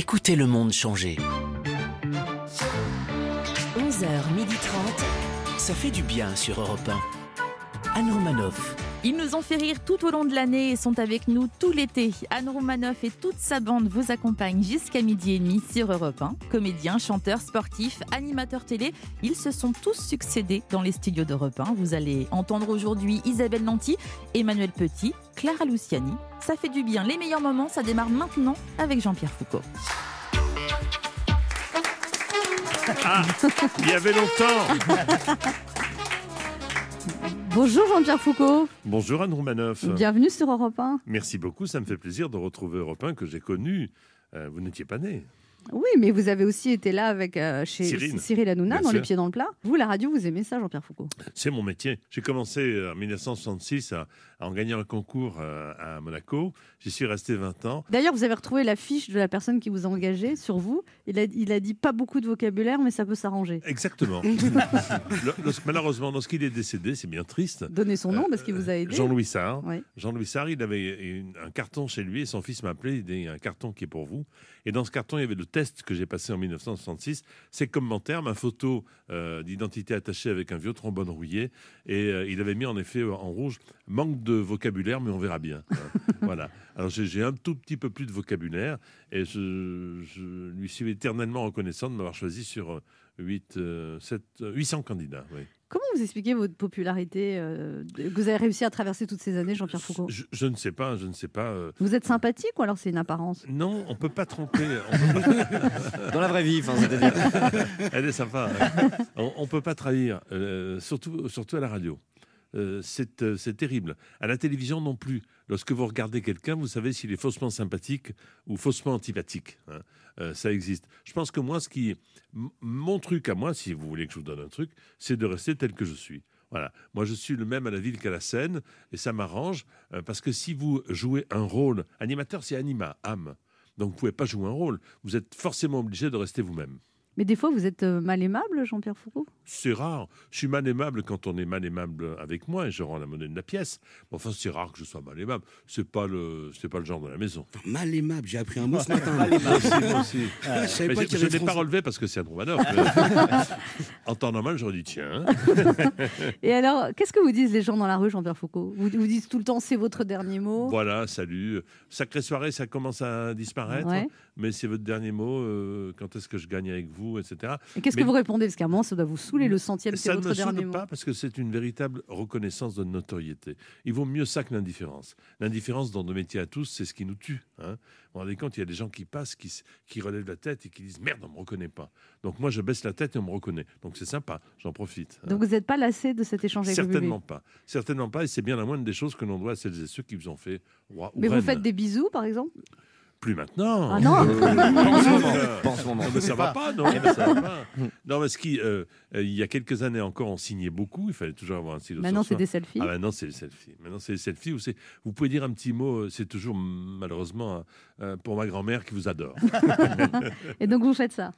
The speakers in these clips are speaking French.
Écoutez le monde changer. 11h30. Ça fait du bien sur Europe 1. Anne Romanoff. Ils nous ont fait rire tout au long de l'année et sont avec nous tout l'été. Anne Romanoff et toute sa bande vous accompagnent jusqu'à midi et demi sur Europe 1. Comédiens, chanteurs, sportifs, animateurs télé, ils se sont tous succédés dans les studios d'Europe 1. Vous allez entendre aujourd'hui Isabelle Nanty, Emmanuel Petit, Clara Luciani. Ça fait du bien. Les meilleurs moments, ça démarre maintenant avec Jean-Pierre Foucault. Ah, il y avait longtemps. Bonjour Jean-Pierre Foucault, Bonjour Anne Romanoff. bienvenue sur Europe 1. Merci beaucoup, ça me fait plaisir de retrouver Europe 1 que j'ai connu. Euh, vous n'étiez pas né. Oui, mais vous avez aussi été là avec euh, chez Cyril. Cyril Hanouna Bien dans Les. Pieds dans le Plat. Vous, la radio, vous aimez ça, Jean-Pierre Foucault? C'est mon métier. J'ai commencé euh, en 1966 à- en gagnant un concours euh, à Monaco. J'y suis resté 20 ans. D'ailleurs, vous avez retrouvé la fiche de la personne qui vous a engagé sur vous. Il a, il a dit pas beaucoup de vocabulaire, mais ça peut s'arranger. Exactement. Malheureusement, lorsqu'il est décédé, c'est bien triste. Donnez son nom parce qu'il vous a aidé. Jean-Louis Sarr. Oui. Jean-Louis Sarr, il avait une- un carton chez lui et son fils m'a appelé, il dit, un carton qui est pour vous. Et dans ce carton, il y avait le test que j'ai passé en 1966, ses commentaires, ma photo euh, d'identité attachée avec un vieux trombone rouillé. Et euh, il avait mis en effet euh, en rouge, manque de vocabulaire, mais on verra bien. hein. voilà. Alors j'ai un tout petit peu plus de vocabulaire et je, lui suis éternellement reconnaissant de m'avoir choisi sur euh, 8, euh, 7, euh, 800 candidats. oui. Comment vous expliquez votre popularité euh, que vous avez réussi à traverser toutes ces années, Jean-Pierre Foucault Je, je ne sais pas, je ne sais pas. euh, Vous êtes sympathique ou alors c'est une apparence Non, on peut pas tromper. on peut pas- Dans la vraie vie, enfin, c'est-à-dire. Elle est sympa. On, on peut pas trahir, euh, surtout, surtout à la radio. Euh, c'est euh, c'est terrible. À la télévision non plus. Lorsque vous regardez quelqu'un, vous savez s'il est faussement sympathique ou faussement antipathique. hein. Euh, ça existe. Je pense que moi, ce qui, mon truc à moi, si vous voulez que je vous donne un truc, c'est de rester tel que je suis. Voilà. Moi, je suis le même à la ville qu'à la scène, et ça m'arrange parce que si vous jouez un rôle, animateur, c'est anima, âme. Donc, vous pouvez pas jouer un rôle. Vous êtes forcément obligé de rester vous-même. Mais des fois, vous êtes euh, mal aimable, Jean-Pierre Foucault? C'est rare. Je suis mal aimable quand on est mal aimable avec moi et je rends la monnaie de la pièce. Mais enfin, c'est rare que je sois mal aimable. C'est pas le, c'est pas le genre de la maison. Mal aimable, j'ai appris un mot ce matin. Moi aussi, moi aussi. Je savais Mais pas je relevé parce que c'est un mais- en temps normal, j'aurais dit tiens. Et alors, qu'est-ce que vous disent les gens dans la rue, Jean-Pierre Foucault? Vous vous disent tout le temps c'est votre dernier mot? Voilà, salut. Sacrée soirée, ça commence à disparaître. Ouais. Mais c'est votre dernier mot. euh, quand est-ce que je gagne avec vous, etc. Et qu'est-ce Mais- que vous répondez? Parce qu'à un moment, ça doit vous saouler le centième, c'est Ça ne votre me dernier saoule mot. pas parce que c'est une véritable reconnaissance de notoriété. Il vaut mieux ça que l'indifférence. L'indifférence dans nos métiers à tous, c'est ce qui nous tue. Hein. Vous vous rendez compte, il y a des gens qui passent, qui, relèvent la tête et qui disent merde, on me reconnaît pas. Donc moi, je baisse la tête et on me reconnaît. Donc c'est sympa, j'en profite. hein. Donc vous n'êtes pas lassé de cet échange avec Certainement pas. Certainement pas. Et c'est bien la moindre des choses que l'on doit à celles et ceux qui vous ont fait roi ou Mais vous faites des bisous, par exemple? Plus maintenant. Ah non Pas en ce moment. Pas en ce moment. Non, mais ça va pas, non, mais ça va pas. Non, mais ce qui, euh, il y a quelques années encore, on signait beaucoup. Il fallait toujours avoir un stylo. Maintenant, c'est des selfies. Ah maintenant c'est les selfies. Maintenant c'est les selfies où c'est. Vous pouvez dire un petit mot. euh, C'est toujours malheureusement euh, pour ma grand-mère qui vous adore. Et donc vous faites ça?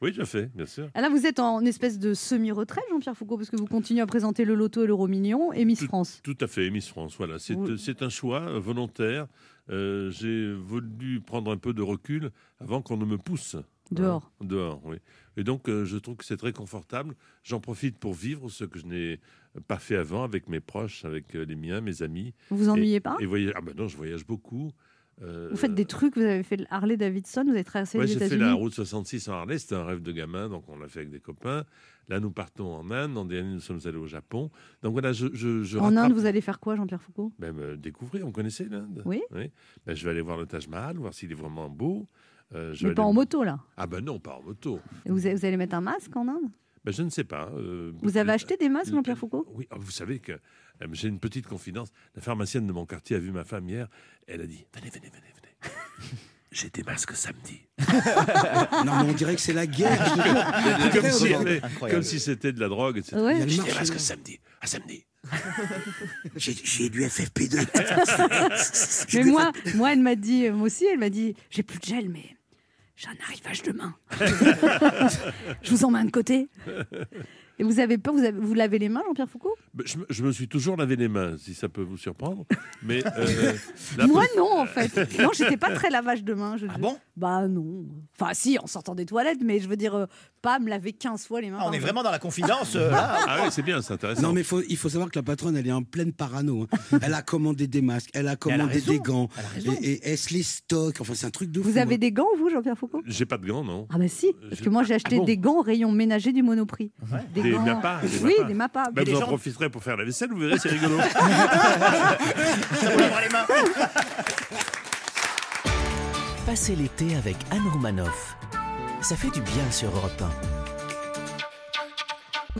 Oui, je fais, bien sûr. Ah là, vous êtes en espèce de semi-retraite, Jean-Pierre Foucault, parce que vous continuez à présenter le loto et l'euro million et Miss France. Tout à fait, Miss France. Voilà, c'est Vous- un choix euh, volontaire. Euh, J'ai voulu prendre un peu de recul avant qu'on ne me pousse. Dehors. Hein, dehors, oui. Et donc, euh, je trouve que c'est très confortable. J'en profite pour vivre ce que je n'ai pas fait avant avec mes proches, avec les miens, mes amis. Vous vous ennuyez pas? Et voyage... Ah ben non, je voyage beaucoup. Euh, Vous faites des trucs, vous avez fait le Harley Davidson, vous avez traversé Ouais, les j'ai fait États-Unis. la route 66 en Harley, c'était un rêve de gamin, donc on l'a fait avec des copains. Là, nous partons en Inde, en dernier, nous sommes allés au Japon. Donc voilà, je, je, je En rattrape- Inde, vous allez faire quoi, Jean-Pierre Foucault? Ben, me découvrir, on connaissait l'Inde Oui. Ben, je vais aller voir le Taj Mahal, voir s'il est vraiment beau. Euh, je Mais pas aller- en moto, là. Ah ben non, pas en moto. Vous allez mettre un masque en Inde? Ben, je ne sais pas. euh, Vous avez acheté des masques, le- Jean-Pierre Foucault? Oui, ah, vous savez que euh, j'ai une petite confidence. La pharmacienne de mon quartier a vu ma femme hier. Elle a dit Venez, venez, venez, venez. J'ai des masques samedi. Non, mais on dirait que c'est la guerre. comme, si, Incroyable. mais- comme si c'était de la drogue, etc. Ouais. J'ai des marché, masques samedi. À samedi. J'ai j'ai du FFP2. Mais moi, moi, elle m'a dit, moi aussi, elle m'a dit, j'ai plus de gel, mais j'ai un arrivage demain. Je vous un de côté. Et vous avez peur, vous, avez- vous lavez les mains, Jean-Pierre Foucault? Ben, Je, me- je me suis toujours lavé les mains, si ça peut vous surprendre. Mais euh, Moi, non, en fait. Non, j'étais pas très lavage de mains. Je, Ah bon? Bah non. Enfin, si, en sortant des toilettes, mais je veux dire, euh, pas me laver 15 fois les mains. Ah, on est vraiment dans la confidence. euh, là. Ah oui, c'est bien, c'est intéressant. Non, mais faut- il faut savoir que la patronne, elle est en pleine parano. hein. Elle a commandé des masques, elle a commandé des gants, Elle a raison. et, et elle se les stocke. Enfin, c'est un truc de fou. Vous avez hein. des gants, vous, Jean-Pierre Foucault? J'ai pas de gants, non. Ah bah si, parce Je- que moi j'ai acheté Ah bon des gants au rayon ménager du Monoprix. Des des Oui, Mappa. des Mappa. Ben, les vous en gens- profiterez pour faire la vaisselle, vous verrez, c'est rigolo. Ça vous lavera les mains. Passez l'été avec Anne Romanoff. Ça fait du bien sur Europe 1.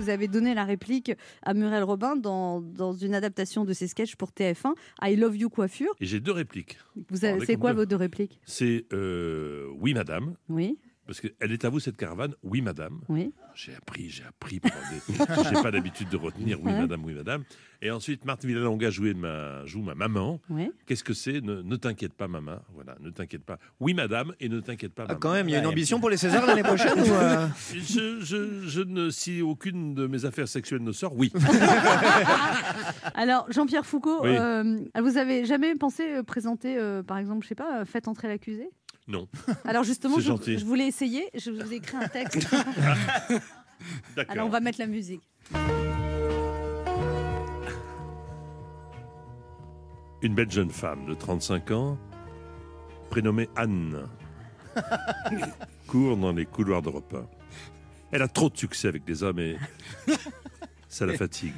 Vous avez donné la réplique à Muriel Robin dans, dans une adaptation de ses sketchs pour TF1, I Love You Coiffure. Et j'ai deux répliques. C'est quoi vos deux répliques? C'est euh, oui, madame. Oui, Parce qu'elle est à vous, cette caravane? Oui, madame. oui. J'ai appris, j'ai appris. des- J'ai pas l'habitude de retenir oui, Ouais. madame, oui, madame. Et ensuite, Marthe Villalonga jouait ma, joue ma maman. oui. Qu'est-ce que c'est? Ne, ne t'inquiète pas, maman. Voilà, ne t'inquiète pas. Oui, madame, et ne t'inquiète pas, Ah, maman. quand même, il y a une ambition pour les Césars l'année prochaine ou euh Je, je- je ne, si aucune de mes affaires sexuelles ne sort, oui. Alors, Jean-Pierre Foucault, Oui. euh, vous avez jamais pensé euh, présenter, euh, par exemple, je sais pas, Faites entrer l'accusé? Non. Alors justement, je, voulais essayer, je vous ai écrit un texte. D'accord. Alors on va mettre la musique. Une belle jeune femme de 35 ans, prénommée Anne, court dans les couloirs d'Europe 1. Elle a trop de succès avec les hommes et ça la fatigue.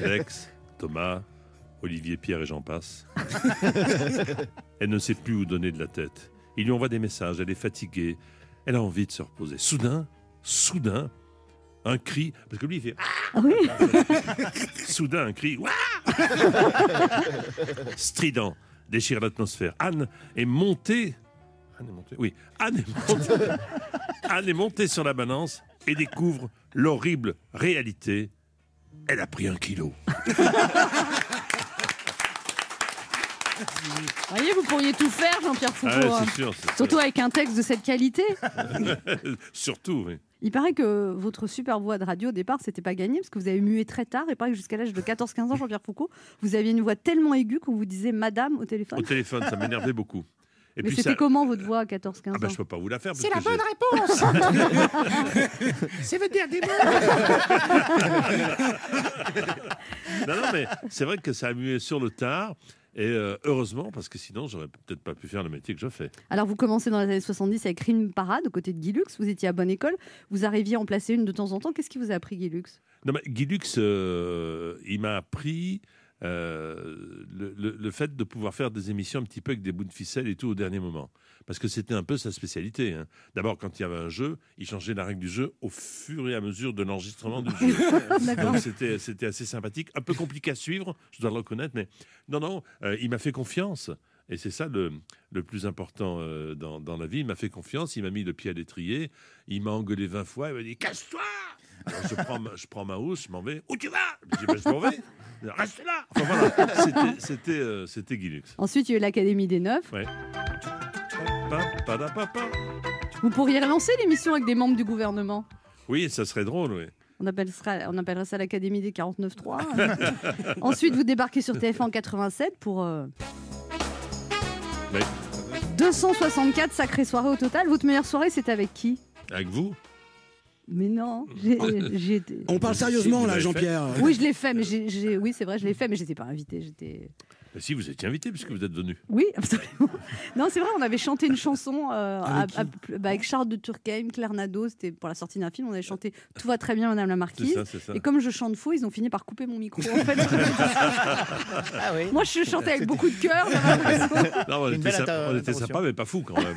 Alex, Thomas, Olivier, Pierre et j'en passe. Elle ne sait plus où donner de la tête. Il lui envoie des messages, elle est fatiguée, elle a envie de se reposer. Soudain, soudain, un cri, parce que lui il fait Ah oui Soudain, un cri strident déchire l'atmosphère. Anne est montée. Anne est montée. Oui, Anne est montée. Anne est montée sur la balance et découvre l'horrible réalité. Elle a pris un kilo. Vous voyez, vous pourriez tout faire, Jean-Pierre Foucault. Ah ouais, hein. sûr. Surtout avec un texte de cette qualité. Surtout, oui. Il paraît que votre super voix de radio au départ, c'était pas gagné parce que vous avez mué très tard. Et paraît que jusqu'à l'âge de 14-15 ans, Jean-Pierre Foucault, vous aviez une voix tellement aiguë qu'on vous disait madame au téléphone. Au téléphone, ça m'énervait beaucoup. Et Mais c'était ça... comment votre voix à 14-15 Ah ans ben, je peux pas vous la faire. C'est la bonne réponse. C'est veut dire des mots. Non, non, mais c'est vrai que ça a mué sur le tard. Et euh, heureusement, parce que sinon, j'aurais peut-être pas pu faire le métier que je fais. Alors vous commencez dans les années 70 avec Crime Parade aux côtés de Guy Lux. Vous étiez à bonne école. Vous arriviez à en placer une de temps en temps. Qu'est-ce qui vous a appris Guy Lux? Non, mais Guy Lux, euh, il m'a appris euh, le, le- le fait de pouvoir faire des émissions un petit peu avec des bouts de ficelle et tout au dernier moment. Parce que c'était un peu sa spécialité. hein. D'abord, quand il y avait un jeu, il changeait la règle du jeu au fur et à mesure de l'enregistrement du jeu. Donc c'était c'était assez sympathique, un peu compliqué à suivre, je dois le reconnaître, mais non, non, euh, il m'a fait confiance. Et c'est ça le, le plus important euh, dans, dans la vie. Il m'a fait confiance, il m'a mis le pied à l'étrier, il m'a engueulé 20 fois, il m'a dit Casse-toi je, prends ma, je prends ma housse, je m'en vais. Où tu vas? Je dis Ben, Je m'en vais. Reste là Enfin voilà, c'était- c'était euh, c'était. Ensuite, il y a eu l'Académie des Neufs. Ouais. Vous pourriez relancer l'émission avec des membres du gouvernement. Oui, ça serait drôle, oui. On appellera, on appellerait ça l'Académie des 49.3. Ensuite, vous débarquez sur TF1 en 87 pour euh, Oui. 264 sacrées soirées au total. Votre meilleure soirée, c'était avec qui? Avec vous Mais non, j'ai été- On parle sérieusement là, Jean-Pierre. Oui, je l'ai fait, mais j'ai, oui, c'est vrai, je l'ai fait, mais j'étais pas invitée. J'étais. Ben, Si, vous étiez invité puisque vous êtes venu. Oui, absolument. Non, c'est vrai, on avait chanté une chanson euh, Avec à- à- bah, avec Charles de Turckheim, Claire Nadeau, c'était pour la sortie d'un film. On avait chanté Tout va très bien, Madame la Marquise. ça, c'est ça. Et comme je chante faux, ils ont fini par couper mon micro. En fait. Ah oui. Moi, je chantais avec beaucoup de cœur. Non, on était, sympa, inter- on était intervention. sympa, mais pas fou quand même.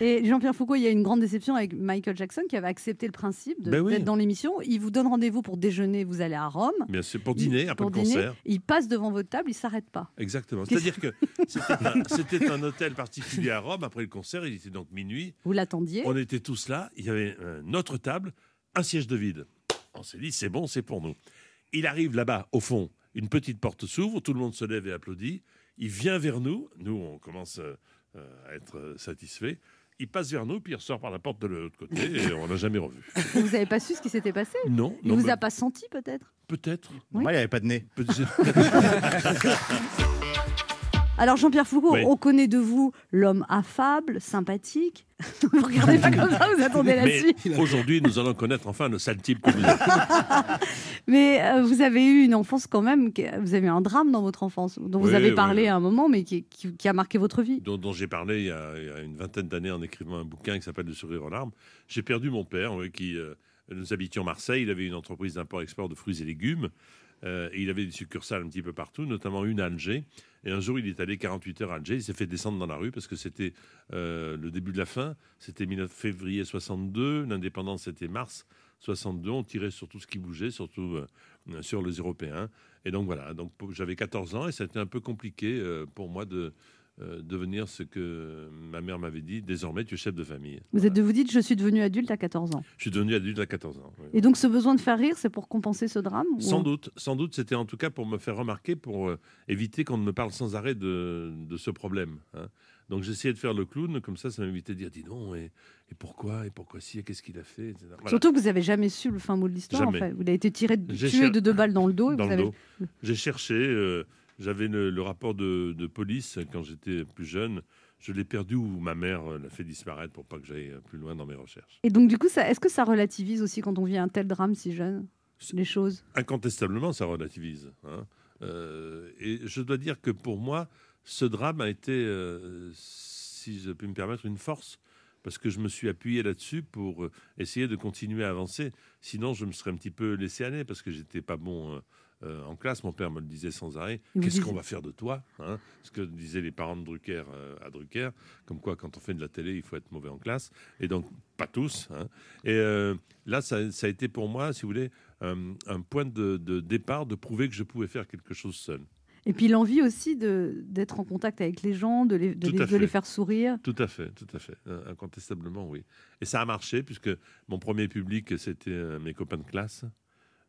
Et Jean-Pierre Foucault, il y a une grande déception avec Michael Jackson qui avait accepté le principe Ben oui. d'être dans l'émission. Il vous donne rendez-vous pour déjeuner, vous allez à Rome. Bien sûr, pour dîner, après pour le dîner, concert. Il passe devant votre table, il s'arrête pas. Exactement. C'est-à-dire que c'était un, hôtel particulier à Rome. Après le concert, il était donc minuit. Vous l'attendiez? On était tous là. Il y avait notre table, un siège de vide. On s'est dit, c'est bon, c'est pour nous. Il arrive là-bas, au fond. Une petite porte s'ouvre, tout le monde se lève et applaudit. Il vient vers nous. Nous, on commence euh, à être satisfaits. Il passe vers nous, puis il ressort par la porte de l'autre côté, et on l'a jamais revu. Vous n'avez pas su ce qui s'était passé? Non, Il non, vous mais a pas senti peut-être? Peut-être. Oui. Moi, il n'y avait pas de nez. Alors Jean-Pierre Foucault, Oui. on connaît de vous l'homme affable, sympathique. vous regardez pas comme ça, vous attendez la Mais suite. aujourd'hui, nous allons connaître enfin le sale type que vous êtes. Mais euh, vous avez eu une enfance quand même, vous avez eu un drame dans votre enfance, dont vous avez parlé oui. à un moment, mais qui, qui- qui a marqué votre vie. dont, dont j'ai parlé il y, a, il y a une vingtaine d'années en écrivant un bouquin qui s'appelle Le sourire aux larmes. J'ai perdu mon père, oui, qui euh, nous habitions Marseille. Il avait une entreprise d'import-export de fruits et légumes. Euh, il avait des succursales un petit peu partout, notamment une à Alger. Et un jour, il est allé 48 heures à Alger. Il s'est fait descendre dans la rue parce que c'était euh, le début de la fin. C'était 19 février 62. L'indépendance, c'était mars 62. On tirait sur tout ce qui bougeait, surtout euh, sur les Européens. Et donc voilà. Donc j'avais 14 ans et c'était un peu compliqué pour moi de euh, devenir ce que ma mère m'avait dit. Désormais, tu es chef de famille. Vous êtes de vous dites, je suis devenu adulte à 14 ans. Je suis devenu adulte à 14 ans. oui. Et donc ce besoin de faire rire, c'est pour compenser ce drame ou- Sans doute, sans doute, c'était en tout cas pour me faire remarquer, pour euh, éviter qu'on ne me parle sans arrêt de, de ce problème. hein. Donc j'essayais de faire le clown, comme ça, ça m'évitait de dire, dis donc, et, et pourquoi, et pourquoi si, et qu'est-ce qu'il a fait. Voilà. Surtout que vous n'avez jamais su le fin mot de l'histoire. En fait. Vous avez été tiré, tué cher- de deux balles dans le dos. J'ai cherché, euh, j'avais le, le rapport de, de police quand j'étais plus jeune. Je l'ai perdu ou ma mère euh, l'a fait disparaître pour pas que j'aille plus loin dans mes recherches. Et donc du coup, est-ce que ça relativise aussi quand on vit un tel drame si jeune les choses? Incontestablement, ça relativise. hein. Euh, et je dois dire que pour moi, ce drame a été, euh, si je puis me permettre, une force. Parce que je me suis appuyé là-dessus pour essayer de continuer à avancer. Sinon, je me serais un petit peu laissé aller parce que j'étais pas bon euh, en classe. Mon père me le disait sans arrêt. Qu'est-ce qu'on va faire de toi hein? Ce que disaient les parents de Drucker euh, à Drucker. Comme quoi, quand on fait de la télé, il faut être mauvais en classe. Et donc, pas tous. hein. Et euh, là, ça, ça a été pour moi, si vous voulez, un point de, de départ de prouver que je pouvais faire quelque chose seul. Et puis l'envie aussi d'être en contact avec les gens, de les, de les- de les faire sourire. Tout à fait, tout à fait. Incontestablement, oui. Et ça a marché, puisque mon premier public, c'était mes copains de classe.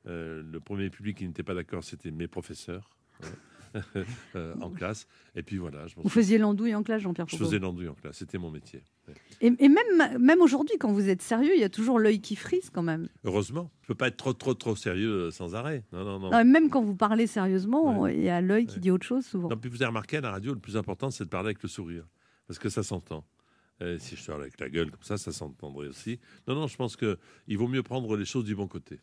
Euh, le premier public qui n'était pas d'accord, c'était mes professeurs hein, euh, en classe. Et puis voilà, je, Vous faisiez l'andouille en classe, Jean-Pierre je faisais l'enduit en classe. C'était mon métier. ouais. Et, et même, même aujourd'hui, quand vous êtes sérieux, il y a toujours l'œil qui frise quand même. Heureusement, je peux pas être trop, trop, trop sérieux euh, sans arrêt. Non, non, non. Même quand vous parlez sérieusement, Ouais. il y a l'œil qui dit autre chose souvent. Non, puis vous avez remarqué à la radio, le plus important, c'est de parler avec le sourire, parce que ça s'entend. Euh, si je parle avec la gueule comme ça, ça s'entendrait aussi. Non, non, je pense que il vaut mieux prendre les choses du bon côté.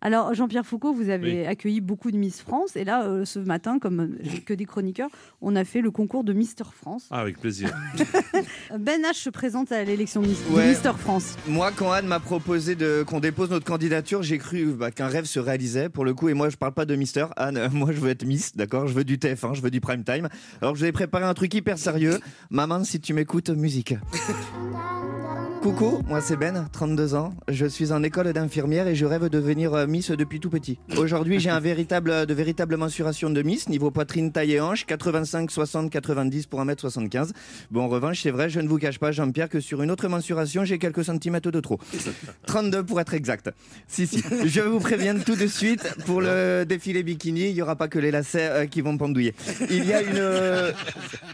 Alors, Jean-Pierre Foucault, vous avez Oui. accueilli beaucoup de Miss France. Et là, euh, ce matin, comme euh, que des chroniqueurs, on a fait le concours de Mister France. Ah, avec plaisir. Ben H se présente à l'élection de Ouais. Mister France. Moi, quand Anne m'a proposé qu'on dépose notre candidature, j'ai cru bah, qu'un rêve se réalisait pour le coup. Et moi, je parle pas de Mister. Anne, euh, moi, je veux être Miss, d'accord? Je veux du TF1, je veux du prime time. Alors, je vous ai préparé un truc hyper sérieux. Maman, si tu m'écoutes, musique. Coucou, moi c'est Ben, 32 ans. Je suis en école d'infirmière et je rêve de devenir euh, Miss depuis tout petit. Aujourd'hui, j'ai un véritable, de véritables mensurations de Miss, niveau poitrine, taille et hanche, 85, 60, 90 pour 1m75. Bon, en revanche, c'est vrai, je ne vous cache pas, Jean-Pierre, que sur une autre mensuration, j'ai quelques centimètres de trop. 32 pour être exact. Si, si. Je vous préviens tout de suite, pour le défilé bikini, il n'y aura pas que les lacets euh, qui vont pendouiller. Il y a une, euh,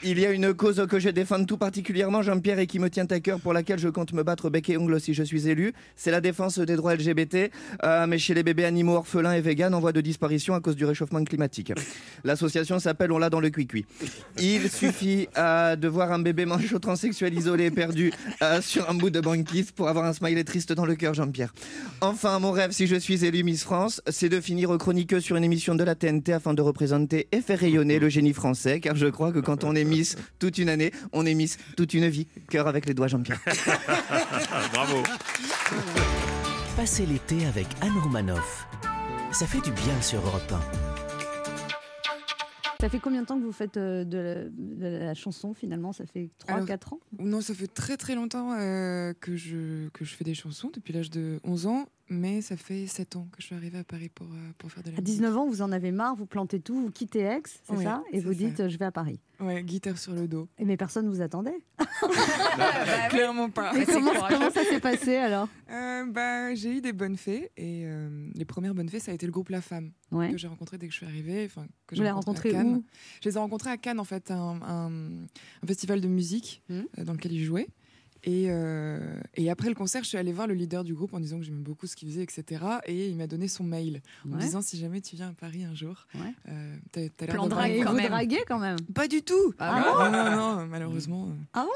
il y a une cause que je défends tout particulièrement, Jean-Pierre, et qui me tient à cœur, pour laquelle je compte me battre bec et ongle si je suis élu. C'est la défense des droits LGBT, euh, mais chez les bébés animaux orphelins et véganes en voie de disparition à cause du réchauffement climatique. L'association s'appelle On l'a dans le cuicui. Il suffit euh, de voir un bébé manchot transsexuel isolé et perdu euh, sur un bout de banquise pour avoir un smiley triste dans le cœur, Jean-Pierre. Enfin, mon rêve, si je suis élu Miss France, c'est de finir chroniqueux sur une émission de la TNT afin de représenter et faire rayonner le génie français, car je crois que quand on est Miss toute une année, on est Miss toute une vie. Cœur avec les doigts, Jean-Pierre. Bravo. Passez l'été avec Anne Romanoff. Ça fait du bien sur Europe 1. Ça fait combien de temps que vous faites euh, de, la, de la chanson finalement? Ça fait 3-4 Alors, ans? Non, ça fait très très longtemps euh, que, je, que je fais des chansons, depuis l'âge de 11 ans, mais ça fait 7 ans que je suis arrivée à Paris pour, euh, pour faire de la À musique. 19 ans, vous en avez marre, vous plantez tout, vous quittez Aix, c'est Oui, ça? Et vous ça. dites euh, je vais à Paris. Ouais, guitare sur le dos. Et mais personne vous attendait. Clairement pas. Et comment, comment ça s'est passé alors? Euh, bah, J'ai eu des bonnes fées, et euh, les premières bonnes fées, ça a été le groupe La Femme, Ouais. que j'ai rencontré dès que je suis arrivée. enfin, que Vous rencontré à où? Je les ai rencontrés à Cannes, en fait, un, un- un festival de musique euh, dans lequel ils jouaient. Et, euh, et après le concert, je suis allée voir le leader du groupe en disant que j'aimais beaucoup ce qu'il faisait, etc. Et il m'a donné son mail en me Ouais. disant si jamais tu viens à Paris un jour, Ouais. euh, t'as t'as l'air Plan d'avoir drague Et une- quand vous même. draguez quand même. Pas du tout. Ah non, non, non, malheureusement. euh. Ah bon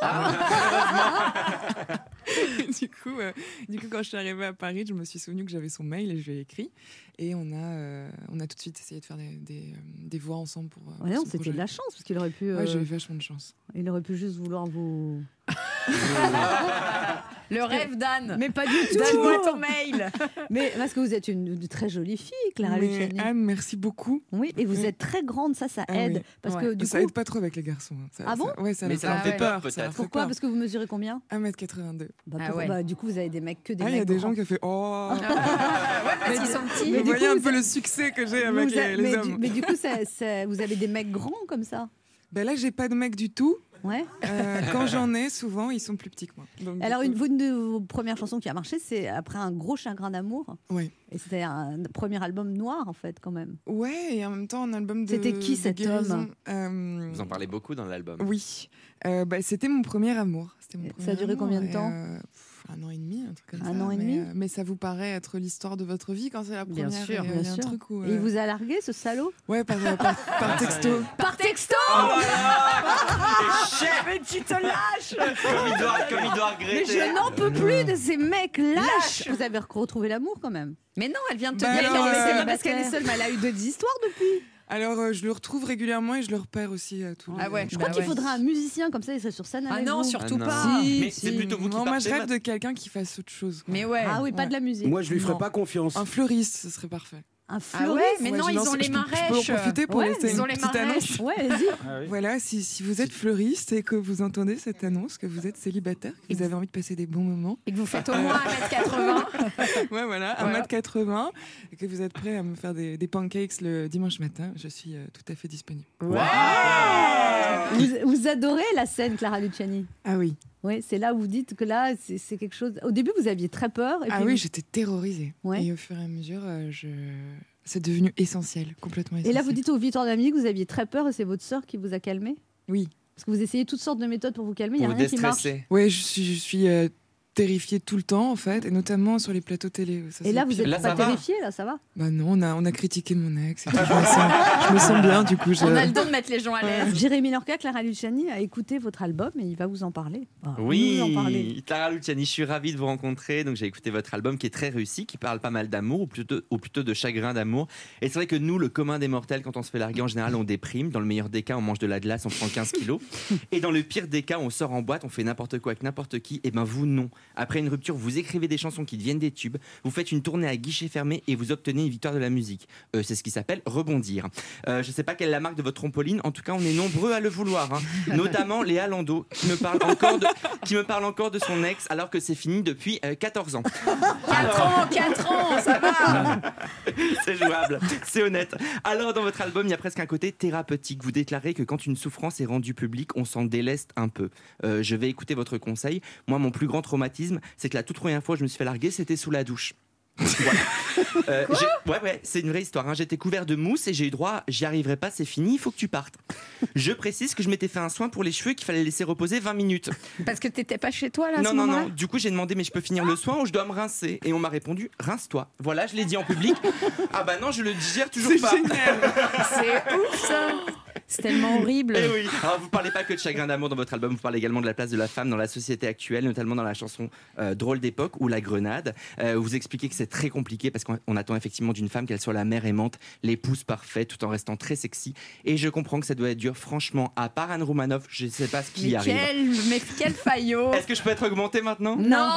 du coup, euh, du coup, quand je suis arrivée à Paris, je me suis souvenu que j'avais son mail et je lui ai écrit. Et on a, euh, on a tout de suite essayé de faire des, des, des voix ensemble pour. euh, pour Ouais, c'était de la chance parce qu'il aurait pu. euh, Ouais, j'ai eu vachement de chance. il aurait pu juste vouloir vous. Le rêve d'Anne. Mais pas du tout. Donne-moi ton mail. Mais parce que vous êtes une, une très jolie fille, Clara Mais Luciani. Anne, merci beaucoup. Oui, et vous êtes très grande, ça, ça Ah aide. oui. Parce Ouais. que du ça coup. aide pas trop avec les garçons. hein. Ça- Ah bon ça- Ouais, ça Mais leur ça leur fait peur. peur, ça leur peut-être. fait Pourquoi peur. Parce que vous mesurez combien 1m82. bah, Ah pour- ouais. bah, Du coup, vous avez des mecs que des Ah, il y a des grands. gens qui ont fait Oh ouais, parce qu'ils sont petits. Mais Vous du voyez coup, un vous peu le succès que j'ai avec les, les mais, hommes. du, mais du coup, ça- ça- vous avez des mecs grands comme ça Ben là, j'ai pas de mec du tout. Ouais. Euh, quand j'en ai, souvent, ils sont plus petits que moi. Donc, Alors, coup- une, vous, une de vos premières chansons qui a marché, c'est après un gros chagrin d'amour. Ouais. Et c'était un premier album noir, en fait, quand même. Ouais, et en même temps, un album de. C'était qui, cet guérison. homme Euh, Vous en parlez beaucoup dans l'album. Oui. Euh, bah, c'était mon premier amour. Mon ça a duré amour, combien de temps euh, pff, Un an et demi, un truc comme Un ça. an et mais, demi euh, mais ça vous paraît être l'histoire de votre vie quand c'est la Bien première sûr, et, euh, bien il y a un sûr. truc où, Et il vous a largué, ce salaud Ouais, par, euh, par, par texto. Par texto Mais tu te lâches Comme il doit, comme il doit Mais regretter. je n'en peux plus de ces mecs lâches Vous avez retrouvé l'amour, quand même Mais non, elle vient de te Bah dire qu'elle est C'est célibataire. pas parce qu'elle est seule, mais elle a eu deux histoires depuis. Alors, euh, je le retrouve régulièrement et je le repère aussi à tous Ah les- ouais. Je crois Bah qu'il ouais. faudrait un musicien comme ça, il serait sur scène Ah avec non, vous. surtout Ah non. pas. Si, Mais si. c'est plutôt vous qui Moi, moi, je rêve de quelqu'un qui fasse autre chose. quoi. Mais ouais. Ah oui, pas Ouais. de la musique. Moi, je lui ferai Non. pas confiance. Un fleuriste, ce serait parfait. Un Ah fleuriste. ouais, mais non, ils ont les mains peux- Je peux en rêches. profiter pour Ouais, laisser ils ont une les petite mains annonce. rêches. Ouais, vas-y. Voilà, si, si vous êtes fleuriste et que vous entendez cette annonce, que vous êtes célibataire, que vous avez envie de passer des bons moments, Et que vous faites au moins 1m80. ouais, voilà, Voilà. 1m80, et que vous êtes prêt à me faire des, des pancakes le dimanche matin, je suis euh, tout à fait disponible. Vous, vous adorez la scène, Clara Luciani Ah oui, Oui, c'est là où vous dites que là, c'est quelque chose. Au début, vous aviez très peur. Et ah puis oui vous- j'étais terrorisée. Ouais. Et au fur et à mesure, euh, je... c'est devenu essentiel, complètement Et essentiel. là, vous dites aux Victoire d'Amie que vous aviez très peur et c'est votre sœur qui vous a calmé Oui. Parce que vous essayez toutes sortes de méthodes pour vous calmer, il n'y a vous rien qui marche. déstresser. Ouais, je suis, je suis euh, terrifiée tout le temps, en fait, et notamment sur les plateaux télé. Ça, Et là, vous êtes Là, pas terrifié, là, ça va Bah non, on a, on a critiqué mon ex, et tout, je, me sens, je me sens bien, du coup. Je... On a le don de mettre les gens à l'aise. Jérémy Lorca, Clara Luciani a écouté votre album et il va vous en parler. Ah, nous en parler. Oui, Clara Luciani, je suis ravie de vous rencontrer. Donc j'ai écouté votre album qui est très réussi, qui parle pas mal d'amour, ou plutôt, ou plutôt de chagrin d'amour. Et c'est vrai que nous, le commun des mortels, quand on se fait larguer, en général, on déprime. Dans le meilleur des cas, on mange de la glace, on prend 15 kilos. Et dans le pire des cas, on sort en boîte, on fait n'importe quoi avec n'importe qui. Et ben vous, non. Après une rupture, vous écrivez des chansons qui deviennent des tubes, vous faites une tournée à guichet fermé et vous obtenez une victoire de la musique. Euh, c'est ce qui s'appelle rebondir. Euh, je sais pas quelle est la marque de votre trampoline, en tout cas, on est nombreux à le vouloir. hein. Notamment Léa Lando, qui me parle encore de, qui me parle encore de son ex alors que c'est fini depuis euh, 14 ans. 4 ans, 4 ans, ça va. C'est jouable, c'est honnête. Alors, dans votre album, il y a presque un côté thérapeutique. Vous déclarez que quand une souffrance est rendue publique, on s'en déleste un peu. Euh, je vais écouter votre conseil. Moi, mon plus grand traumatisme, c'est que la toute première fois que je me suis fait larguer, c'était sous la douche. Voilà. Euh, ouais, ouais, c'est une vraie histoire. hein. J'étais couvert de mousse et j'ai eu droit, j'y arriverai pas, c'est fini, il faut que tu partes. Je précise que je m'étais fait un soin pour les cheveux qu'il fallait laisser reposer 20 minutes. Parce que t'étais pas chez toi là Non, ce non, non. Du coup, j'ai demandé, mais je peux finir le soin ou je dois me rincer? Et on m'a répondu, rince-toi. Voilà, je l'ai dit en public. Ah bah non, je le digère toujours C'est pas. C'est ouf ça. C'est tellement horrible. Eh oui. Alors, vous parlez pas que de chagrin d'amour dans votre album, vous parlez également de la place de la femme dans la société actuelle, notamment dans la chanson euh, Drôle d'époque ou La Grenade. Euh, vous expliquez que c'est très compliqué parce qu'on on attend effectivement d'une femme qu'elle soit la mère aimante, l'épouse parfaite, tout en restant très sexy. Et je comprends que ça doit être dur. Franchement, à part Anne Roumanoff, je sais pas ce qui Mais arrive. quel, mais quel faillot. Est-ce que je peux être augmenté maintenant? Non.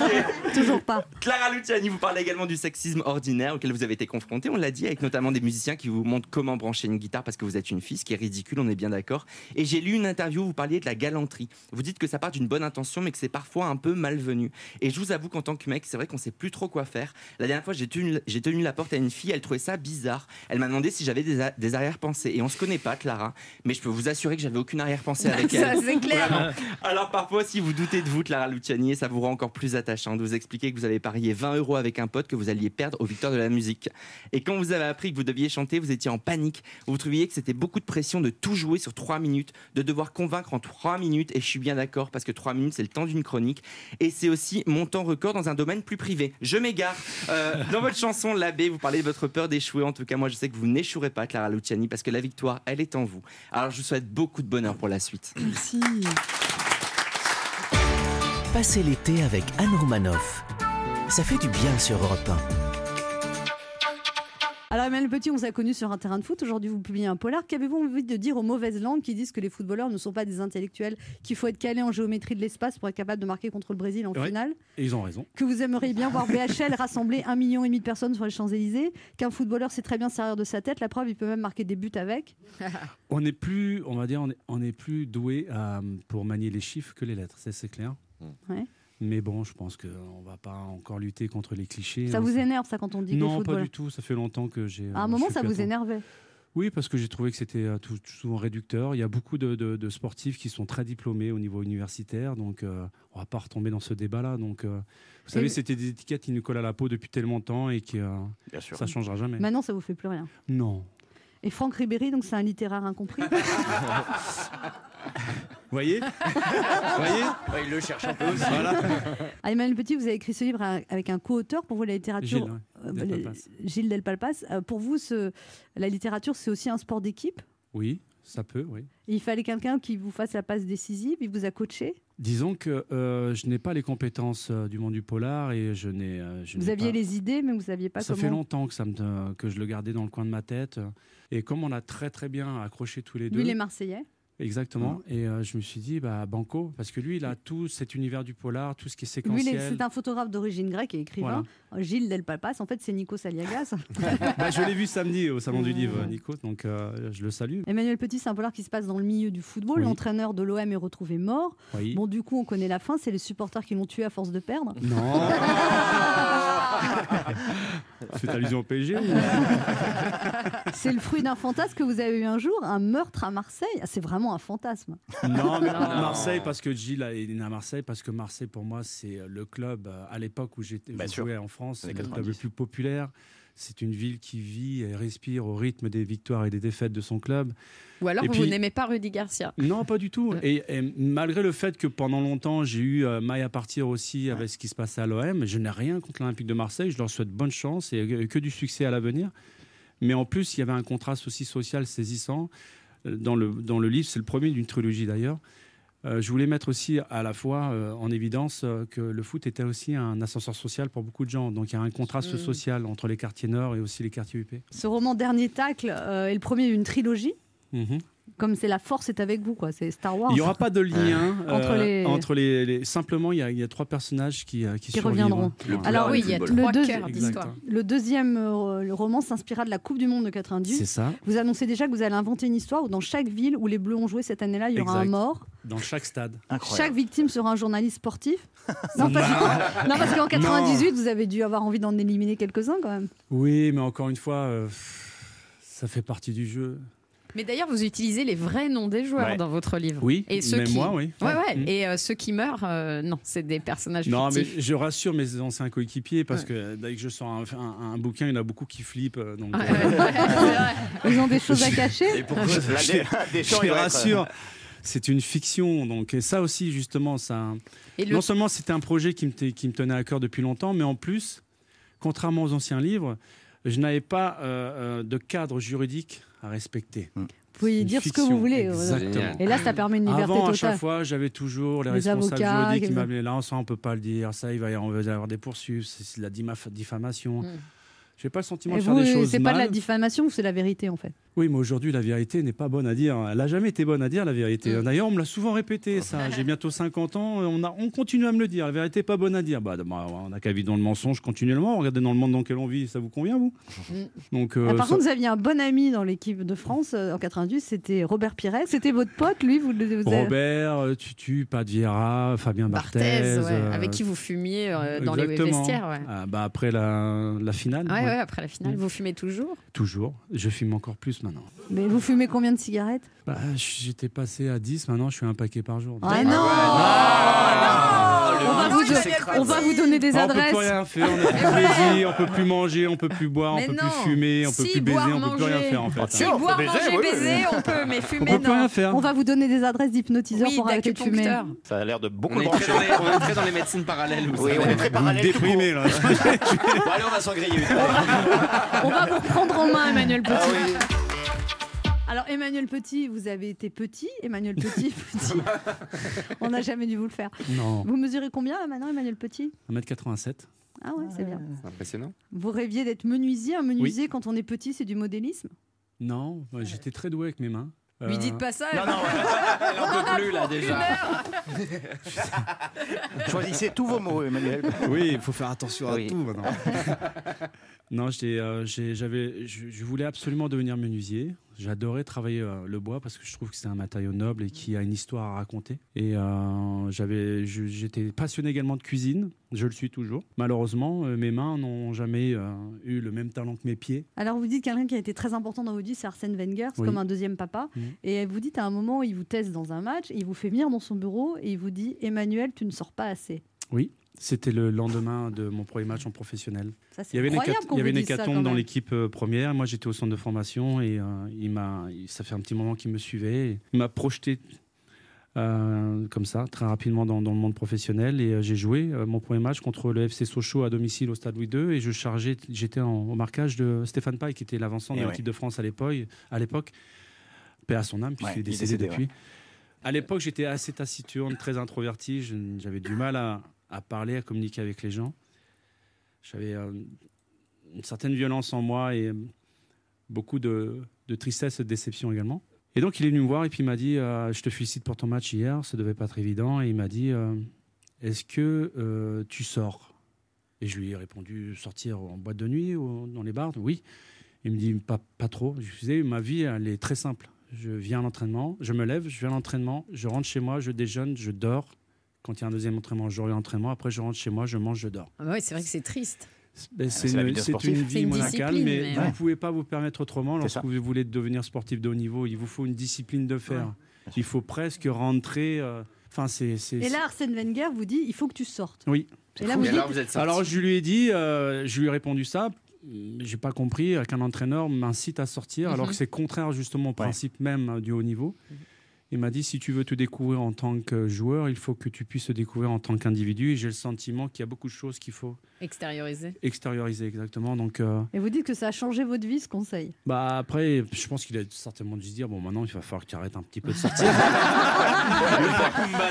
Toujours pas. Clara Luciani, vous parlez également du sexisme ordinaire auquel vous avez été confronté. On l'a dit avec notamment des musiciens qui vous montrent comment brancher une guitare parce que vous êtes une fille, qui est ridicule, on est bien d'accord. Et j'ai lu une interview où vous parliez de la galanterie. Vous dites que ça part d'une bonne intention, mais que c'est parfois un peu malvenu. Et je vous avoue qu'en tant que mec, c'est vrai qu'on sait plus trop quoi faire. La dernière fois, j'ai tenu, la porte à une fille, elle trouvait ça bizarre. Elle m'a demandé si j'avais des, arrière-pensées. Et on se connaît pas, Clara, mais je peux vous assurer que j'avais aucune arrière-pensée avec elle. Ça c'est clair. Vraiment. Alors parfois, si vous doutez de vous, Clara Luciani, ça vous rend encore plus attachant de vous expliquer que vous avez parié 20 euros avec un pote que vous alliez perdre aux victoires de la musique. Et quand vous avez appris que vous deviez chanter, vous étiez en panique. Vous trouviez que c'était beaucoup de pression de tout jouer sur trois minutes, de devoir convaincre en trois minutes. Et je suis bien d'accord parce que trois minutes, c'est le temps d'une chronique. Et c'est aussi mon temps record dans un domaine plus privé. Je m'égare. Euh, dans votre chanson, L'abbé, vous parlez de votre peur d'échouer. En tout cas, moi, je sais que vous n'échouerez pas, Clara Luciani, parce que la victoire, elle est en vous. Alors, je vous souhaite beaucoup de bonheur pour la suite. Merci. Passez l'été avec Anne Romanoff. Ça fait du bien sur Europe 1. Alors Emmanuel Petit, on vous a connu sur un terrain de foot. Aujourd'hui, vous publiez un polar. Qu'avez-vous envie de dire aux mauvaises langues qui disent que les footballeurs ne sont pas des intellectuels, qu'il faut être calé en géométrie de l'espace pour être capable de marquer contre le Brésil en Ouais. finale Et ils ont raison. que vous aimeriez bien voir BHL rassembler un million et demi de personnes sur les Champs-Élysées, qu'un footballeur sait très bien servir de sa tête, la preuve, il peut même marquer des buts avec. On est plus, on va dire, on est, on est plus doué pour manier les chiffres que les lettres, ça c'est clair. Ouais. Mais bon, je pense qu'on va pas encore lutter contre les clichés. Ça hein. vous énerve, ça, quand on dit que Non, pas du tout. Ça fait longtemps que j'ai. À un euh, moment, ça vous énervait? Oui, parce que j'ai trouvé que c'était euh, tout- souvent réducteur. Il y a beaucoup de, de- de sportifs qui sont très diplômés au niveau universitaire, donc euh, on va pas retomber dans ce débat-là. Donc, euh, vous savez, c'était des étiquettes qui nous collent à la peau depuis tellement de temps et qui, euh, Bien sûr. ça changera jamais. Maintenant, ça vous fait plus rien? Non. Et Franck Ribéry, donc c'est un littéraire incompris? Vous voyez voyez Ouais, il le cherche un peu aussi. Voilà. Ah, Emmanuel Petit, vous avez écrit ce livre avec un co-auteur. Pour vous, la littérature. Gilles, ouais, euh, Del Palpas. Gilles Del Palpas. Euh, pour vous, ce- la littérature, c'est aussi un sport d'équipe? Oui, ça peut, oui. Et il fallait quelqu'un qui vous fasse la passe décisive. Il vous a coaché? Disons que euh, je n'ai pas les compétences euh, du monde du polar et je n'ai. euh, Vous aviez pas- les idées, mais vous saviez pas Ça comment. fait longtemps que, ça me, euh, que je le gardais dans le coin de ma tête. Et comme on a très très bien accroché tous les deux. Lui, il est Marseillais? Exactement. Et euh, je me suis dit, bah, Banco, parce que lui, il a tout cet univers du polar, tout ce qui est Lui, séquentiel. c'est un photographe d'origine grecque et écrivain. Gilles Del Palpas, en fait, c'est Nikos Aliagas. Bah, je l'ai vu samedi au Salon du Livre, Nico, donc euh, je le salue. Emmanuel Petit, c'est un polar qui se passe dans le milieu du football. Oui. L'entraîneur de l'OM est retrouvé mort. Oui. Bon, du coup, on connaît la fin. C'est les supporters qui l'ont tué à force de perdre. Non C'est allusion au PSG ou- C'est le fruit d'un fantasme que vous avez eu un jour, un meurtre à Marseille. Ah, C'est vraiment un fantasme. Non, mais Non. Marseille, parce que Gilles est né à Marseille, parce que Marseille, pour moi, c'est le club, euh, à l'époque où j'étais Bien je sûr. jouais en France, c'est le club 90. le plus populaire. C'est une ville qui vit et respire au rythme des victoires et des défaites de son club. Ou alors Et vous n'aimez pas Rudy Garcia Non, pas du tout. Et, et malgré le fait que pendant longtemps, j'ai eu euh, maille à partir aussi avec ce qui se passait à l'OM, je n'ai rien contre l'Olympique de Marseille. Je leur souhaite bonne chance et que- que du succès à l'avenir. Mais en plus, il y avait un contraste aussi social saisissant. Euh, Dans le, dans le livre, c'est le premier d'une trilogie d'ailleurs. Euh, je voulais mettre aussi à la fois euh, en évidence euh, que le foot était aussi un ascenseur social pour beaucoup de gens. Donc il y a un contraste Mm. social entre les quartiers nord et aussi les quartiers UP. Ce roman Dernier Tacle est le premier d'une trilogie. Mhm. Comme c'est la force est avec vous, quoi. C'est Star Wars. Il n'y aura pas de lien euh, Entre les- entre les, les- Simplement, il y, a, il y a trois personnages qui, euh, qui, qui reviendront. Voilà. Alors oui, il y a le, deux- le deuxième euh, le roman s'inspira de la Coupe du Monde de 98. C'est ça. Vous annoncez déjà que vous allez inventer une histoire où dans chaque ville où les Bleus ont joué cette année-là, il y aura un mort. Dans chaque stade. Chaque victime sera un journaliste sportif. non, du tout. Non, parce qu'en 98, vous avez dû avoir envie d'en éliminer quelques-uns quand même. Oui, mais encore une fois, euh, ça fait partie du jeu. Mais d'ailleurs, vous utilisez les vrais noms des joueurs Ouais. dans votre livre. Oui, et ceux même qui... moi, oui. Ouais, Ouais. ouais. Mm. Et euh, ceux qui meurent, euh, non, c'est des personnages Non, mais je rassure mes anciens coéquipiers parce que dès que je sors un, un- un bouquin, il y en a beaucoup qui flippent. euh, Donc, euh. Ils ont des choses à cacher. Et pourquoi je, les rassure. C'est une fiction, donc et ça aussi justement, ça. Et le- Non seulement c'était un projet qui me, te- qui me tenait à cœur depuis longtemps, mais en plus, contrairement aux anciens livres, je n'avais pas euh, euh, de cadre juridique à respecter. Vous pouvez dire ce que vous voulez. euh, Exactement. Et là, ça permet une liberté Avant, à totale. chaque fois, j'avais toujours les, Les responsables avocats, juridiques qui m'appelaient là, ça on peut pas le dire, ça il va y avoir, des poursuites, c'est de la diffamation. J'ai pas le sentiment Et de faire des choses c'est pas de la diffamation, c'est la vérité en fait? Oui, mais aujourd'hui, la vérité n'est pas bonne à dire. Elle n'a jamais été bonne à dire, la vérité. Mm. D'ailleurs, on me l'a souvent répété, ça. J'ai bientôt 50 ans, on, a, on continue à me le dire. La vérité n'est pas bonne à dire. Bah, bah, on n'a qu'à vivre dans le mensonge continuellement. Regardez dans le monde dans lequel on vit, ça vous convient, vous? Donc, euh, Ah, par ça- contre, vous aviez un bon ami dans l'équipe de France euh, en 98, c'était Robert Piret. C'était votre pote, lui vous, le- vous avez- Robert, euh, Tutu, Pat Vieira, Fabien Barthez. Barthez, ouais, euh, avec qui vous fumiez euh, dans les vestiaires. Ouais. Ah, bah, après la, la finale. Ouais, ouais. après la finale, vous fumez toujours? Toujours. Je fume encore plus maintenant. Mais vous fumez combien de cigarettes? Bah, J'étais passé à 10, maintenant je suis un paquet par jour. Ah non Ah, On va vous, don- on va vous donner des Ah, on peut adresses. plus rien faire, on n'a plus plaisir, on peut plus manger, on peut plus boire, on peut plus fumer, on peut plus baiser, on peut plus rien faire en fait. Si, boire, manger, baiser, on peut, mais On fumer, peut plus non. rien faire. On va vous donner des adresses d'hypnotiseurs pour arrêter de fumer. Ça a l'air de beaucoup On est, très brancher. dans les, on est très dans les médecines parallèles. Oui, on est très parallèle. tout court. Déprimé là. Bon, allez, on va s'en griller. On va vous prendre en main, Emmanuel Petit. Ah. Alors Emmanuel Petit, vous avez été petit, Emmanuel Petit, petit. On n'a jamais dû vous le faire. Non. Vous mesurez combien là maintenant, Emmanuel Petit? 1m87. Ah ouais, c'est bien. C'est impressionnant. Vous rêviez d'être menuisier. Un menuisier, quand on est petit, c'est du modélisme? Non, moi, j'étais très doué avec mes mains. Lui Euh, dites pas ça. Non, non, Elle en peut plus là déjà. Choisissez tous vos mots, Emmanuel. Oui, il faut faire attention à Oui. tout maintenant. Non, j'étais, euh, j'ai- j'avais, je, je voulais absolument devenir menuisier. J'adorais travailler euh, le bois parce que je trouve que c'est un matériau noble et qui a une histoire à raconter. Et euh, j'avais, j'étais passionné également de cuisine. Je le suis toujours. Malheureusement, euh, mes mains n'ont jamais euh, eu le même talent que mes pieds. Alors vous dites quelqu'un qui a été très important dans votre vie, c'est Arsène Wenger, c'est Oui. comme un deuxième papa. Et vous dites à un moment, il vous teste dans un match, il vous fait venir dans son bureau et il vous dit Emmanuel, tu ne sors pas assez. Oui, c'était le lendemain de mon premier match en professionnel. Ça, Il y avait une, hécat- il y avait une hécatombe dans l'équipe euh, première. Moi, j'étais au centre de formation et euh, il m'a, ça fait un petit moment qu'il me suivait. Il m'a projeté euh, comme ça, très rapidement dans, dans le monde professionnel. Et euh, j'ai joué euh, mon premier match contre le FC Sochaux à domicile au Stade Louis II. Et je chargeais, j'étais au marquage de Stéphane Paille, qui était l'avancement de Et l'équipe de France à l'époque. À l'époque, paix à son âme, Ouais, puisqu'il est décédé, décédé, depuis. À l'époque, j'étais assez taciturne, très introverti. J'avais du mal à, à parler, à communiquer avec les gens. J'avais euh, une certaine violence en moi et euh, beaucoup de, tristesse et de déception également. Et donc, il est venu me voir et puis il m'a dit euh, Je te félicite pour ton match hier, ça devait pas être évident. Et il m'a dit Est-ce que tu sors? Et je lui ai répondu Sortir en boîte de nuit ou dans les bars Oui. Il me dit Pas, pas trop. Je lui disais Ma vie, elle est très simple. Je viens à l'entraînement, je me lève, je viens à l'entraînement, je rentre chez moi, je déjeune, je dors. Quand il y a un deuxième entraînement, je reviens à l'entraînement. Après, je rentre chez moi, je mange, je dors. Ah bah oui, c'est vrai que c'est triste. Ben, c'est c'est une, vie une monacale, mais, mais vous ouais. ne pouvez pas vous permettre autrement lorsque vous voulez devenir sportif de haut niveau. Il vous faut une discipline de fer. Il faut presque rentrer. euh, Enfin, c'est. c'est- Et là, Arsène Wenger vous dit il faut que tu sortes. Oui. Et là, Et vous alors êtes. Alors, je lui ai dit, euh, je lui ai répondu ça. J'ai pas compris qu'un entraîneur m'incite à sortir, alors Mhm. que c'est contraire justement au principe même euh, du haut niveau. Il m'a dit si tu veux te découvrir en tant que joueur, il faut que tu puisses te découvrir en tant qu'individu. Et j'ai le sentiment qu'il y a beaucoup de choses qu'il faut Extériorisé. extérioriser exactement. Donc, euh, Et vous dites que ça a changé votre vie, ce conseil. Bah après, je pense qu'il a certainement dû se dire bon maintenant il va falloir que tu arrêtes un petit peu de sortir.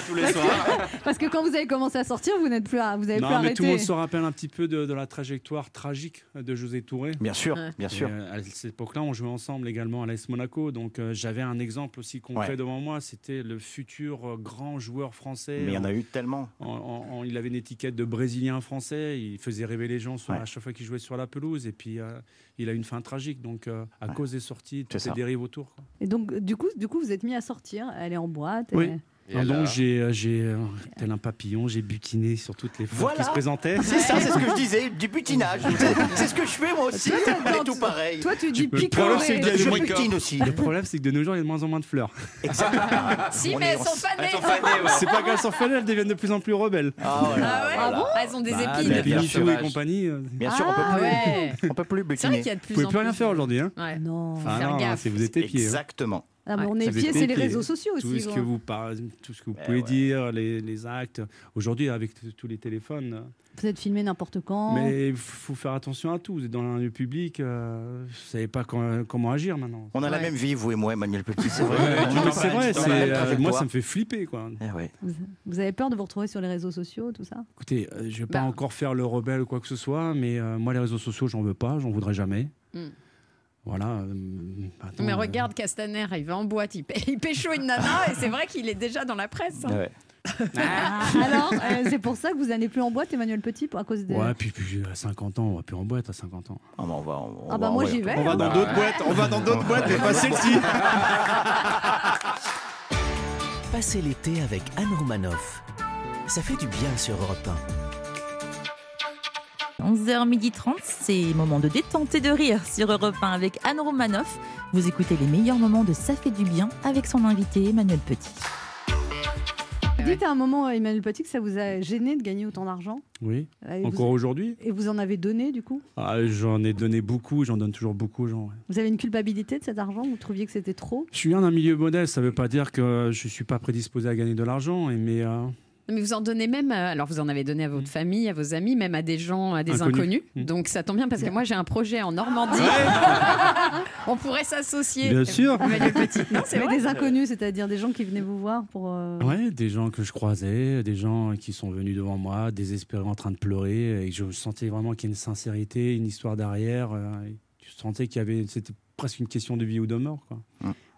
tous les soirs. Parce que quand vous avez commencé à sortir, vous n'êtes plus, à, vous avez non plus mais arrêté. tout le monde se rappelle un petit peu de, de la trajectoire tragique de José Touré. Bien sûr, Ouais. bien sûr. Et, euh, à cette époque-là, on jouait ensemble également à l'AS Monaco, donc euh, j'avais un exemple aussi concret Ouais. devant moi. C'était le futur euh, grand joueur français. Mais il y en a eu tellement. en- en- en- il avait une étiquette de brésilien français. Il faisait rêver les gens sur- Ouais. à chaque fois qu'il jouait sur la pelouse. Et puis euh, il a une fin tragique. Donc euh, à Ouais. cause des sorties, toutes ça. dérives autour. quoi. Et donc, du coup, du coup, vous êtes mis à sortir, aller en boîte. Oui. Et- Ah, donc j'ai, euh, j'ai euh, tel un papillon, j'ai butiné sur toutes les fois Voilà. qui se présentaient. C'est ça, c'est ce que je disais, du butinage. C'est- C'est ce que je fais moi aussi. Toi, On est toi, tout pareil. Toi, tu dis c'est picorer. Je butine aussi. Le problème, c'est que de nos jours, il y a de moins en moins de fleurs. Exactement. Si, On mais elles sont fanées. Ouais. C'est pas qu'elles sont fanées, elles deviennent de plus en plus rebelles. Ah, voilà, Ah ouais voilà. Elles ont des Bah, épines. sûr. et compagnie. euh, Bien sûr, on Ah peut plus. ouais. On peut plus C'est vrai butiner. qu'il y a de plus Vous pouvez en plus rien faire aujourd'hui. Hein Ouais. Non. Faire gaffe. c'est vous êtes épiés. hein. Exactement. Ah, mais Ouais. on est c'est les réseaux sociaux aussi. Tout ce que vous, par- tout ce que vous Eh pouvez ouais. dire, les, les actes. Aujourd'hui, avec tous les téléphones, euh, Vous êtes filmé n'importe quand. mais il faut faire attention à tout. Vous êtes dans un lieu public, euh, vous savez pas quand- comment agir maintenant. On a la même vie, vous et moi, Emmanuel Petit. C'est vrai. C'est vrai, euh, moi ça me fait flipper quoi. Eh ouais. Vous, vous avez peur de vous retrouver sur les réseaux sociaux, tout ça? Écoutez, euh, je vais pas Bah. encore faire le rebelle ou quoi que ce soit, mais euh, moi les réseaux sociaux, j'en veux pas, j'en voudrais jamais. Mm. Voilà. euh, attends, Mais euh, regarde Castaner, il va en boîte, il, pê- il pécho une nana et c'est vrai qu'il est déjà dans la presse. hein. Ouais. Ah, Alors, euh, c'est pour ça que vous n'allez plus en boîte, Emmanuel Petit, pour- à cause des. Ouais, puis, puis à 50 ans, on va plus en boîte à 50 ans. Ah, bah, on va, on Ah bah va- moi j'y vais. On va hein. dans d'autres boîtes, on va dans d'autres boîtes, mais pas celle-ci. Passez l'été avec Anne Romanoff. Ça fait du bien sur Europe 11h30, c'est moment de détente et de rire sur Europe 1 avec Anne Romanoff. Vous écoutez les meilleurs moments de Ça fait du bien avec son invité Emmanuel Petit. Dites à un moment, Emmanuel Petit, que ça vous a gêné de gagner autant d'argent. Oui. Et vous- Encore aujourd'hui Et vous en avez donné, du coup? Ah, J'en ai donné beaucoup, j'en donne toujours beaucoup aux gens. ouais. Vous avez une culpabilité de cet argent? Vous trouviez que c'était trop? Je suis un milieu modeste, ça ne veut pas dire que je ne suis pas prédisposé à gagner de l'argent, mais euh, Mais vous en donnez même, alors vous en avez donné à votre famille, à vos amis, même à des gens, à des Inconnus. inconnus. Mm. Donc ça tombe bien parce que moi j'ai un projet en Normandie. On pourrait s'associer. Bien sûr. Emmanuel Petit. Non, c'est des inconnus, c'est-à-dire des gens qui venaient vous voir pour. euh, ouais, des gens que je croisais, des gens qui sont venus devant moi, désespérés en train de pleurer, et je sentais vraiment qu'il y a une sincérité, une histoire derrière. euh, et je sentais qu'il y avait, c'était presque une question de vie ou de mort. Quoi.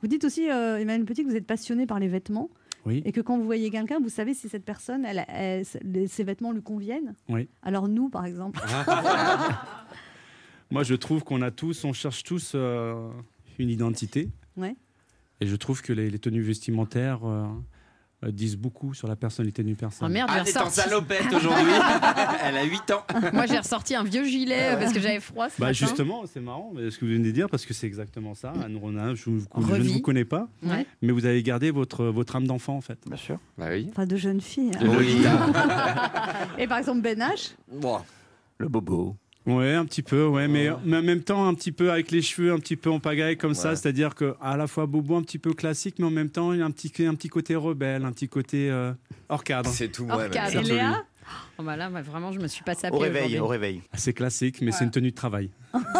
Vous dites aussi, euh, Emmanuel Petit, que vous êtes passionné par les vêtements. Oui. Et que quand vous voyez quelqu'un, vous savez si cette personne, elle, elle- les- ses vêtements lui conviennent. Oui. Alors nous, par exemple. Moi, je trouve qu'on a tous, on cherche tous euh, une identité. Ouais. Et je trouve que les, les tenues vestimentaires euh, disent beaucoup sur la personnalité d'une personne. Oh merde, Ah, j'ai t'es en salopette aujourd'hui. Elle a 8 ans. Moi j'ai ressorti un vieux gilet euh, parce que j'avais froid ce Bah matin. justement, c'est marrant mais ce que vous venez de dire parce que c'est exactement ça. Anne Ronin, je, vous- je ne vous connais pas, Ouais. mais vous avez gardé votre, votre âme d'enfant en fait. Bien sûr. Bah oui. Enfin, de jeunes filles. hein. Lolita. Et par exemple, Ben H? Le bobo. Ouais, un petit peu, ouais, mais, mais en même temps un petit peu avec les cheveux un petit peu en pagaille comme ça, Ouais. c'est-à-dire que à la fois bobo un petit peu classique, mais en même temps il y a un petit, un petit côté rebelle, un petit côté euh, hors cadre. C'est tout moi. Et Léa Oh, bah là, bah, vraiment, je me suis passé à Au pied réveil, aujourd'hui. au réveil. C'est classique, mais c'est une tenue de travail.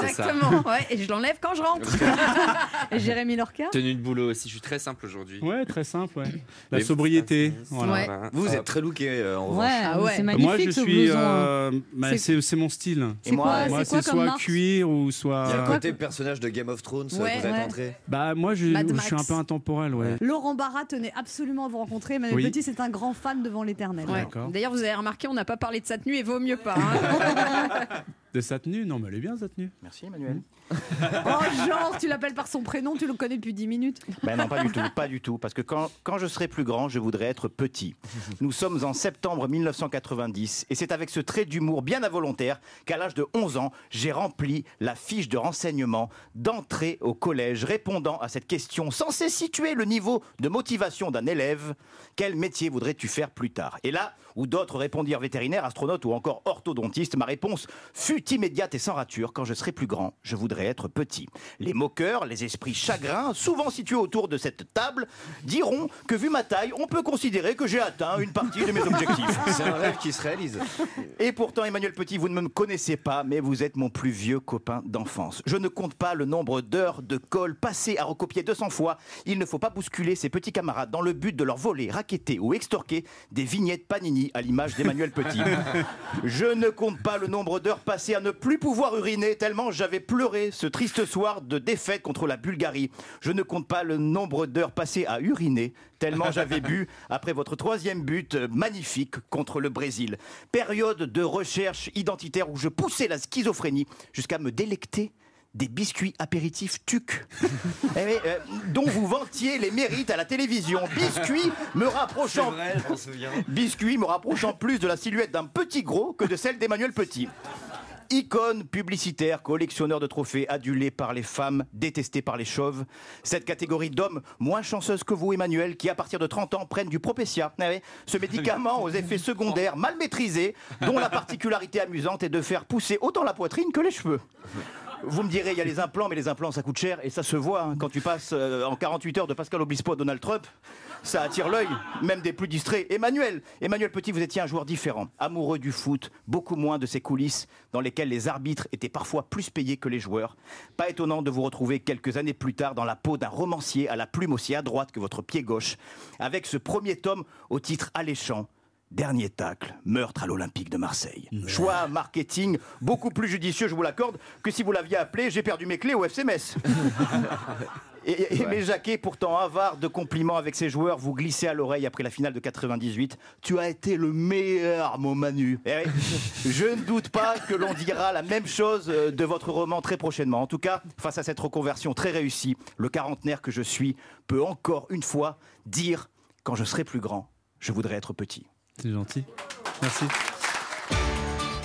Exactement. Ouais, et je l'enlève quand je rentre. Et Jérémy Lorca. Tenue de boulot aussi. Je suis très simple aujourd'hui. Ouais, très simple, ouais. La sobriété, moustaches, voilà. Ouais. Vous, vous êtes très looké euh, en Ouais, revanche. Ah ouais. c'est magnifique Moi, je suis. hein. euh, bah, C'est- mon style. C'est moi, Moi, c'est soit cuir ou Il y a soit. un côté personnage de Game of Thrones, Ouais. vous êtes Ouais. entré. Bah, moi, je, suis un peu intemporel, ouais. Laurent Barra tenait absolument à vous rencontrer. Emmanuel Oui. Petit, c'est un grand fan devant l'éternel. D'ailleurs, vous avez remarqué, on n'a pas parlé de sa tenue et vaut mieux pas. hein. De sa tenue Non, mais elle est bien, sa tenue. Merci Emmanuel. Oh, genre, tu l'appelles par son prénom, tu le connais depuis 10 minutes. Ben non, pas du tout, pas du tout. Parce que quand, quand je serai plus grand, je voudrais être petit. Nous sommes en septembre 1990 et c'est avec ce trait d'humour bien involontaire qu'à l'âge de 11 ans, j'ai rempli la fiche de renseignement d'entrée au collège répondant à cette question censée situer le niveau de motivation d'un élève. Quel métier voudrais-tu faire plus tard? Et là, où d'autres répondirent vétérinaire, astronaute ou encore orthodontiste, ma réponse fut immédiate et sans rature. Quand je serai plus grand, je voudrais être petit. Les moqueurs, les esprits chagrins, souvent situés autour de cette table, diront que vu ma taille, on peut considérer que j'ai atteint une partie de mes objectifs. C'est un rêve qui se réalise. Et pourtant, Emmanuel Petit, vous ne me connaissez pas, mais vous êtes mon plus vieux copain d'enfance. Je ne compte pas le nombre d'heures de colle passées à recopier 200 fois. Il ne faut pas bousculer ses petits camarades dans le but de leur voler, raqueter ou extorquer des vignettes Panini à l'image d'Emmanuel Petit. Je ne compte pas le nombre d'heures passées à ne plus pouvoir uriner tellement j'avais pleuré ce triste soir de défaite contre la Bulgarie. Je ne compte pas le nombre d'heures passées à uriner tellement j'avais bu après votre troisième but magnifique contre le Brésil. Période de recherche identitaire où je poussais la schizophrénie jusqu'à me délecter des biscuits apéritifs TUC, Eh euh, dont vous vantiez les mérites à la télévision. Biscuits me rapprochant, biscuits me rapprochant plus de la silhouette d'un petit gros que de celle d'Emmanuel Petit. Icône publicitaire, collectionneur de trophées, adulé par les femmes, détesté par les chauves. Cette catégorie d'hommes moins chanceuses que vous, Emmanuel, qui à partir de 30 ans prennent du Propecia. Ouais, ce médicament aux effets secondaires mal maîtrisés, dont la particularité amusante est de faire pousser autant la poitrine que les cheveux. Vous me direz, il y a les implants, mais les implants, ça coûte cher et ça se voit hein, quand tu passes euh, en 48 heures de Pascal Obispo à Donald Trump. Ça attire l'œil, même des plus distraits. Emmanuel, Emmanuel Petit, vous étiez un joueur différent, amoureux du foot, beaucoup moins de ces coulisses dans lesquelles les arbitres étaient parfois plus payés que les joueurs. Pas étonnant de vous retrouver quelques années plus tard dans la peau d'un romancier à la plume aussi à droite que votre pied gauche, avec ce premier tome au titre alléchant. Dernier tacle, meurtre à l'Olympique de Marseille. Choix marketing beaucoup plus judicieux, je vous l'accorde, que si vous l'aviez appelé J'ai perdu mes clés au FCMS. Et, et mes jaquets, pourtant avares de compliments avec ses joueurs, vous glissez à l'oreille après la finale de 98. Tu as été le meilleur, mon Manu. Eh je ne doute pas que l'on dira la même chose euh, de votre roman très prochainement. En tout cas, face à cette reconversion très réussie, le quarantenaire que je suis peut encore une fois dire quand je serai plus grand, je voudrais être petit. C'est gentil. Merci.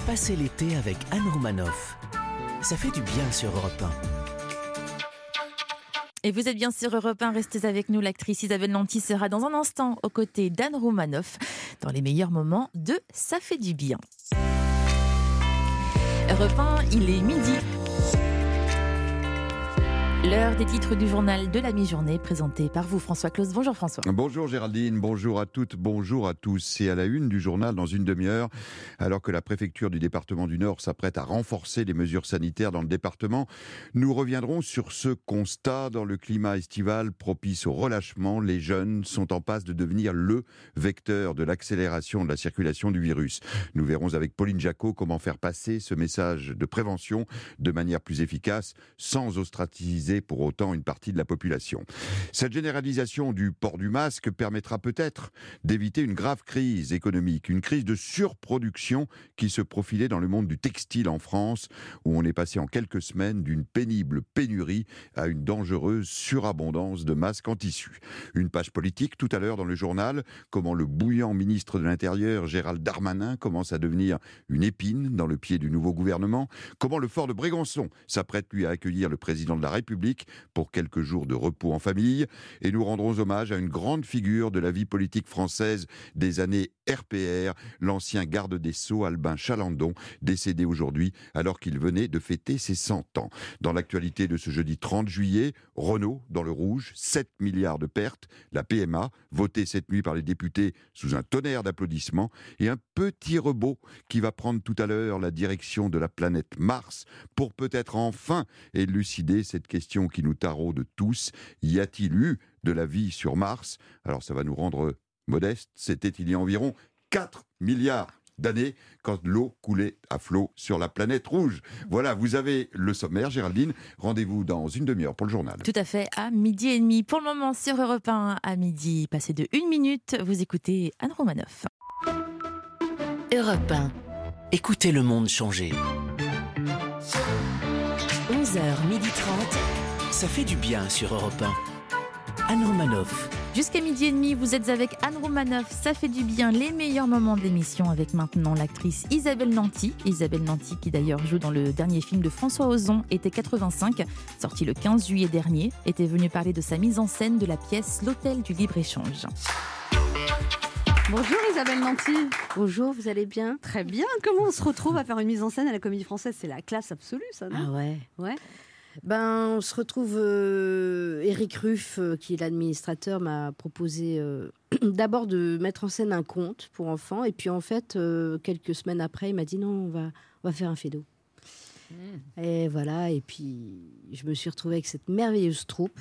Passez l'été avec Anne Romanoff. Ça fait du bien sur Europe 1. Et vous êtes bien sur Europe 1, restez avec nous. L'actrice Isabelle Nanty sera dans un instant aux côtés d'Anne Roumanoff dans les meilleurs moments de Ça fait du bien. Europe 1, il est midi. L'heure des titres du journal de la mi-journée présenté par vous François Claus. Bonjour François. Bonjour Géraldine, bonjour à toutes, bonjour à tous. C'est à la une du journal dans une demi-heure, alors que la préfecture du département du Nord s'apprête à renforcer les mesures sanitaires dans le département. Nous reviendrons sur ce constat dans le climat estival propice au relâchement. Les jeunes sont en passe de devenir le vecteur de l'accélération de la circulation du virus. Nous verrons avec Pauline Jacot comment faire passer ce message de prévention de manière plus efficace sans pour autant une partie de la population. Cette généralisation du port du masque permettra peut-être d'éviter une grave crise économique, une crise de surproduction qui se profilait dans le monde du textile en France, où on est passé en quelques semaines d'une pénible pénurie à une dangereuse surabondance de masques en tissu. Une page politique tout à l'heure dans le journal, comment le bouillant ministre de l'Intérieur Gérald Darmanin commence à devenir une épine dans le pied du nouveau gouvernement, comment le fort de Brégançon s'apprête lui à accueillir le président de la République pour quelques jours de repos en famille. Et nous rendrons hommage à une grande figure de la vie politique française des années RPR, l'ancien garde des Sceaux Albin Chalandon, décédé aujourd'hui alors qu'il venait de fêter ses 100 ans. Dans l'actualité de ce jeudi 30 juillet, Renault dans le rouge, 7 milliards de pertes, la PMA, votée cette nuit par les députés sous un tonnerre d'applaudissements, et un petit robot qui va prendre tout à l'heure la direction de la planète Mars pour peut-être enfin élucider cette question qui nous taraude tous. Y a-t-il eu de la vie sur Mars? Alors ça va nous rendre modestes. C'était il y a environ 4 milliards d'années quand l'eau coulait à flot sur la planète rouge. Voilà, vous avez le sommaire, Géraldine. Rendez-vous dans une demi-heure pour le journal. Tout à fait, à midi et demi. Pour le moment, sur Europe 1, à midi, passé de une minute, vous écoutez Anne Romanoff. Europe 1. Écoutez le monde changer. 11h, midi 30. Ça fait du bien sur Europe 1. Anne Romanoff. Jusqu'à midi et demi, vous êtes avec Anne Romanoff. Ça fait du bien, les meilleurs moments de l'émission avec maintenant l'actrice Isabelle Nanty. Isabelle Nanty, qui d'ailleurs joue dans le dernier film de François Ozon, était 85, sorti le 15 juillet dernier, était venue parler de sa mise en scène de la pièce L'Hôtel du Libre-Échange. Bonjour Isabelle Nanty. Bonjour, vous allez bien? Très bien. Comment on se retrouve à faire une mise en scène à la Comédie Française? C'est la classe absolue, ça, non? Ah ouais. Ouais. Ben, on se retrouve. euh, Eric Ruff, euh, qui est l'administrateur, m'a proposé euh, d'abord de mettre en scène un conte pour enfants, et puis en fait, euh, quelques semaines après, il m'a dit non, on va, on va faire un fédo. Et voilà, et puis je me suis retrouvée avec cette merveilleuse troupe